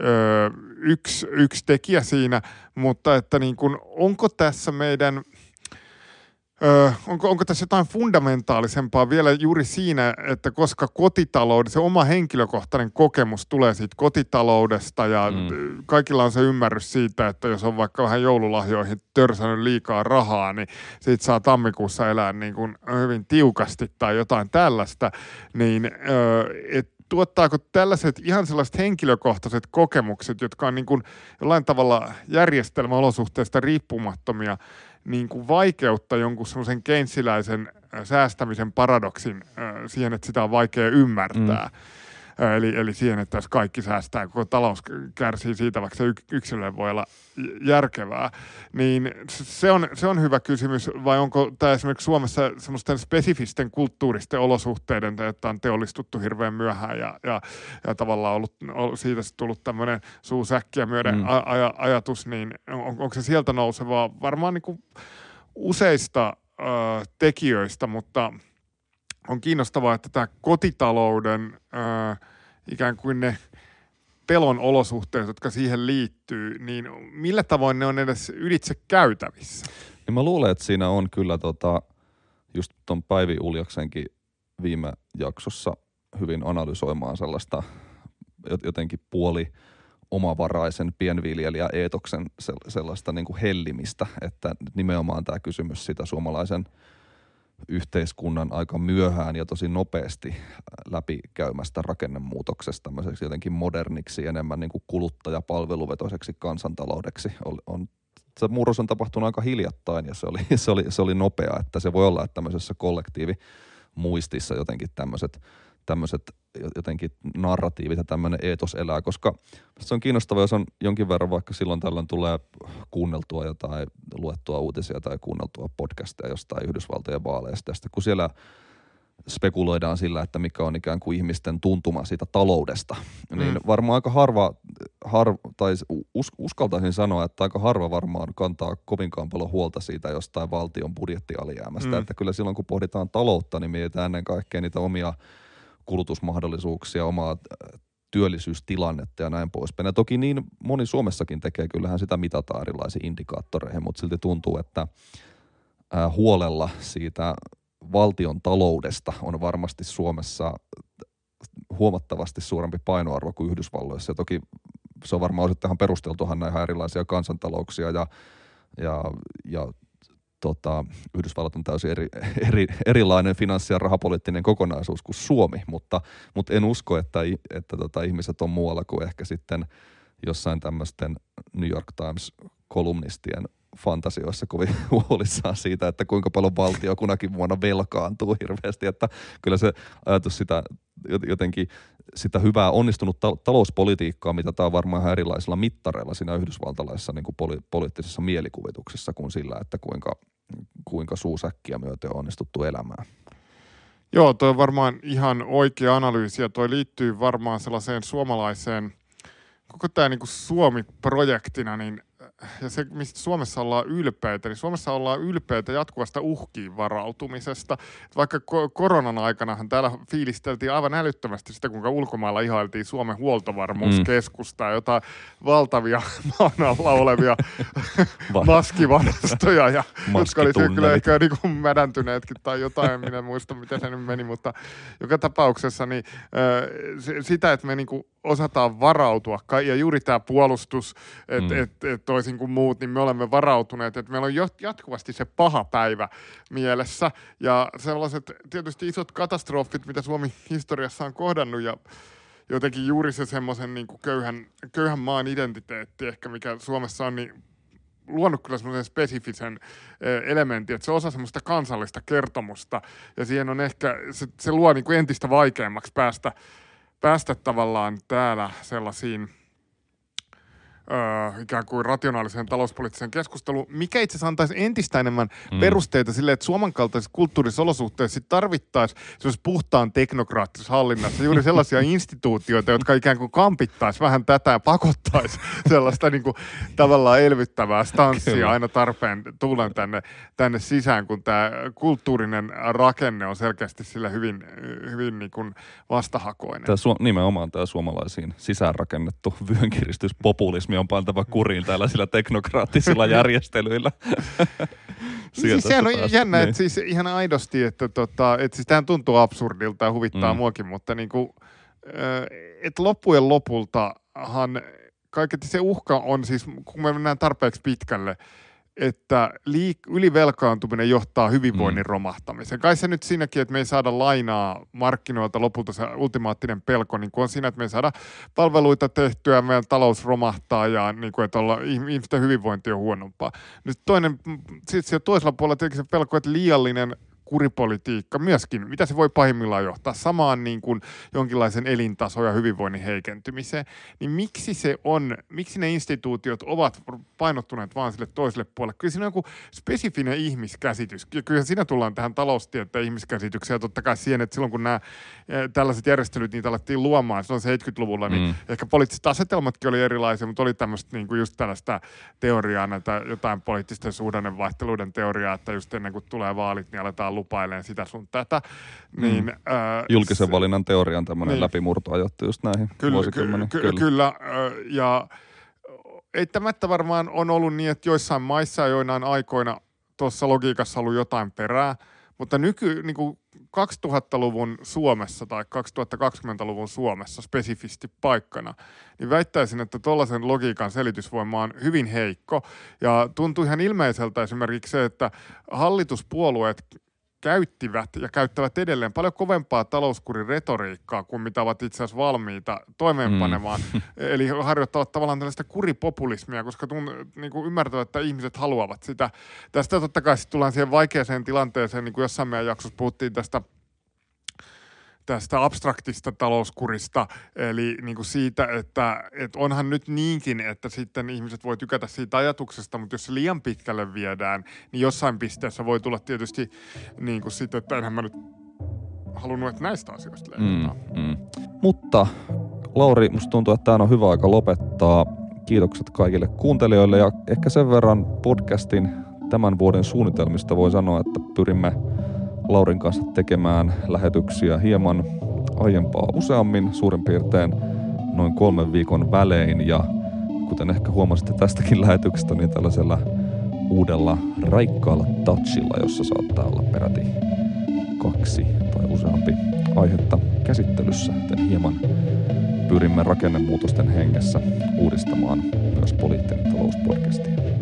ö, yksi, yksi tekijä siinä, mutta että niin kuin, onko tässä meidän – Öö, onko, onko tässä jotain fundamentaalisempaa vielä juuri siinä, että koska kotitalouden, se oma henkilökohtainen kokemus tulee siitä kotitaloudesta ja mm. kaikilla on se ymmärrys siitä, että jos on vaikka vähän joululahjoihin törsännyt liikaa rahaa, niin siitä saa tammikuussa elää niin kuin hyvin tiukasti tai jotain tällaista, niin öö, et tuottaako tällaiset ihan sellaiset henkilökohtaiset kokemukset, jotka on niin kuin jollain tavalla järjestelmäolosuhteista riippumattomia, niin kuin vaikeutta jonkun semmoisen keinsiläisen säästämisen paradoksin siihen, että sitä on vaikea ymmärtää. Mm. Eli, eli siihen, että jos kaikki säästää, koko talous kärsii siitä, vaikka se yksilölle voi olla järkevää. Niin se on, se on hyvä kysymys, vai onko tämä esimerkiksi Suomessa semmoisten spesifisten kulttuuristen olosuhteiden, että on teollistuttu hirveän myöhään ja, ja, ja tavallaan ollut, ollut siitä tullut tämmöinen suusäkkiä myöden mm. aj, ajatus, niin on, onko se sieltä nousevaa? Varmaan niin kuin useista ö, tekijöistä, mutta – on kiinnostavaa, että tämä kotitalouden ää, ikään kuin ne pelon olosuhteet, jotka siihen liittyy, niin millä tavoin ne on edes ylitse käytävissä? Niin mä luulen, että siinä on kyllä tota, just ton Päivi Uljaksenkin viime jaksossa hyvin analysoimaan sellaista jotenkin puoli omavaraisen pienviljelijä eetoksen sellaista niin kuin hellimistä, että nimenomaan tämä kysymys sitä suomalaisen – yhteiskunnan aika myöhään ja tosi nopeasti läpikäymästä rakennemuutoksesta tämmöiseksi jotenkin moderniksi, enemmän niin kuin kuluttajapalveluvetoiseksi kansantaloudeksi. On, on, se murros on tapahtunut aika hiljattain ja se oli, se oli, se oli nopea, että se voi olla, että tämmöisessä kollektiivimuistissa jotenkin tämmöiset tämmöiset jotenkin narratiivit ja tämmöinen eetos elää, koska se on kiinnostavaa, jos on jonkin verran vaikka silloin tällöin tulee kuunneltua jotain, luettua uutisia tai kuunneltua podcasteja jostain Yhdysvaltojen vaaleista, ja sitten kun siellä spekuloidaan sillä, että mikä on ikään kuin ihmisten tuntuma siitä taloudesta, mm. niin varmaan aika harva, har, tai us, uskaltaisin sanoa, että aika harva varmaan kantaa kovinkaan paljon huolta siitä jostain valtion budjettialijäämästä, mm. että kyllä silloin kun pohditaan taloutta, niin mietitään ennen kaikkea niitä omia kulutusmahdollisuuksia, omaa äh, työllisyystilannetta ja näin poispäin. Ja toki niin moni Suomessakin tekee, kyllähän sitä mitataan erilaisiin indikaattoreihin, mutta silti tuntuu, että äh, huolella siitä valtion taloudesta on varmasti Suomessa huomattavasti suurempi painoarvo kuin Yhdysvalloissa. Ja toki se on varmaan osittain perusteltuhan näihin erilaisia kansantalouksia ja, ja, ja tota, Yhdysvallat on täysin eri, eri, erilainen finanssi- ja rahapoliittinen kokonaisuus kuin Suomi, mutta, mutta en usko, että, että tota, ihmiset on muualla kuin ehkä sitten jossain tämmöisten New York Times-kolumnistien fantasioissa kovin huolissaan siitä, että kuinka paljon valtio kunakin vuonna velkaantuu hirveästi, että kyllä se ajatus sitä jotenkin sitä hyvää onnistunut ta- talouspolitiikkaa, mitä tämä on varmaan ihan erilaisilla mittareilla siinä yhdysvaltalaisessa niin kuin poli- poliittisessa mielikuvituksessa kuin sillä, että kuinka, kuinka suusäkkiä myöten on onnistuttu elämään. Joo, toi on varmaan ihan oikea analyysi ja toi liittyy varmaan sellaiseen suomalaiseen, koko tämä niin Suomi-projektina, niin ja se, mistä Suomessa ollaan ylpeitä, niin Suomessa ollaan ylpeitä jatkuvasta uhkiin varautumisesta. Vaikka ko- koronan aikanahan täällä fiilisteltiin aivan älyttömästi sitä, kuinka ulkomailla ihailtiin Suomen huoltovarmuuskeskusta mm. ja jotain valtavia maan alla olevia maskivarastoja, ja, jotka oli kyllä ehkä niin kuin mädäntyneetkin tai jotain, minä en muista miten se nyt meni, mutta joka tapauksessa niin, äh, sitä, että me niin kuin osataan varautua, ja juuri tämä puolustus, että mm. et, et toisin kuin muut, niin me olemme varautuneet, että meillä on jatkuvasti se paha päivä mielessä, ja sellaiset tietysti isot katastrofit, mitä Suomi historiassa on kohdannut, ja jotenkin juuri se semmoisen niin köyhän, köyhän maan identiteetti ehkä, mikä Suomessa on, niin luonut kyllä semmoisen spesifisen elementin, että se osa semmoista kansallista kertomusta, ja siihen on ehkä, se, se luo niin kuin entistä vaikeammaksi päästä päästä tavallaan täällä sellaisiin öö, ikään kuin rationaaliseen talouspoliittiseen keskusteluun, mikä itse asiassa antaisi entistä enemmän mm. perusteita sille, että Suomen kaltaisissa kulttuurisissa olosuhteissa tarvittaisiin puhtaan teknokraattisessa hallinnassa juuri sellaisia instituutioita, jotka ikään kuin kampittaisi vähän tätä ja pakottaisi sellaista niin kuin, tavallaan elvyttävää stanssia Kyllä. aina tarpeen tulen tänne, tänne sisään, kun tämä kulttuurinen rakenne on selkeästi sille hyvin, hyvin niin kuin vastahakoinen. Tämä su- nimenomaan tämä suomalaisiin sisäänrakennettu vyönkiristyspopulismi on pantava kuriin tällaisilla teknokraattisilla järjestelyillä. siis sehän on jännä, niin. että siis ihan aidosti, että, tota, että siis tämähän tuntuu absurdilta ja huvittaa mm. muakin, mutta niin kuin, että loppujen lopultahan kaiketi se uhka on siis, kun me mennään tarpeeksi pitkälle, että liik- ylivelkaantuminen johtaa hyvinvoinnin mm. romahtamiseen. Kai se nyt siinäkin, että me ei saada lainaa markkinoilta lopulta se ultimaattinen pelko, niin kuin on siinä, että me ei saada palveluita tehtyä, meidän talous romahtaa ja niin kuin, että olla, ihmisten hyvinvointi on huonompaa. Nyt toinen, sitten toisella puolella tietenkin se pelko, että liiallinen kuripolitiikka myöskin, mitä se voi pahimmillaan johtaa samaan niin kuin jonkinlaisen elintaso- ja hyvinvoinnin heikentymiseen, niin miksi se on, miksi ne instituutiot ovat painottuneet vaan sille toiselle puolelle? Kyllä siinä on joku spesifinen ihmiskäsitys. Ja kyllä siinä tullaan tähän taloustieteen ihmiskäsitykseen ja totta kai siihen, että silloin kun nämä eh, tällaiset järjestelyt niitä alettiin luomaan silloin 70-luvulla, niin mm. ehkä poliittiset asetelmatkin oli erilaisia, mutta oli tämmöistä niin kuin just tällaista teoriaa, näitä jotain poliittisten suhdannevaihteluiden teoriaa, että just ennen kuin tulee vaalit, niin aletaan lupailemaan sitä sun tätä. Niin, mm. äh, Julkisen valinnan teorian tämmöinen niin, läpimurto ajoittui just näihin kyllä, ky- ky- kyllä. kyllä äh, ja eittämättä varmaan on ollut niin, että joissain maissa ja joinain aikoina tuossa logiikassa ollut jotain perää, mutta nyky, niin kuin 2000-luvun Suomessa tai 2020-luvun Suomessa spesifisti paikkana, niin väittäisin, että tuollaisen logiikan selitysvoima on hyvin heikko. Ja tuntuu ihan ilmeiseltä esimerkiksi se, että hallituspuolueet käyttivät ja käyttävät edelleen paljon kovempaa talouskurin retoriikkaa kuin mitä ovat itse asiassa valmiita toimeenpanemaan. Mm. Eli harjoittavat tavallaan tällaista kuripopulismia, koska tun, niin kuin ymmärtävät, että ihmiset haluavat sitä. Tästä totta kai tullaan siihen vaikeaseen tilanteeseen, niin kuin jossain meidän jaksossa puhuttiin tästä tästä abstraktista talouskurista, eli niin kuin siitä, että, että onhan nyt niinkin, että sitten ihmiset voi tykätä siitä ajatuksesta, mutta jos se liian pitkälle viedään, niin jossain pisteessä voi tulla tietysti niin kuin sitten, että enhän mä nyt halunnut, että näistä asioista leikataan. Mm, mm. Mutta Lauri, musta tuntuu, että tämä on hyvä aika lopettaa. Kiitokset kaikille kuuntelijoille ja ehkä sen verran podcastin tämän vuoden suunnitelmista voi sanoa, että pyrimme Laurin kanssa tekemään lähetyksiä hieman aiempaa useammin, suurin piirtein noin kolmen viikon välein ja kuten ehkä huomasitte tästäkin lähetyksestä, niin tällaisella uudella raikkaalla touchilla, jossa saattaa olla peräti kaksi tai useampi aihetta käsittelyssä, joten hieman pyrimme rakennemuutosten hengessä uudistamaan myös poliittinen talouspodcastia.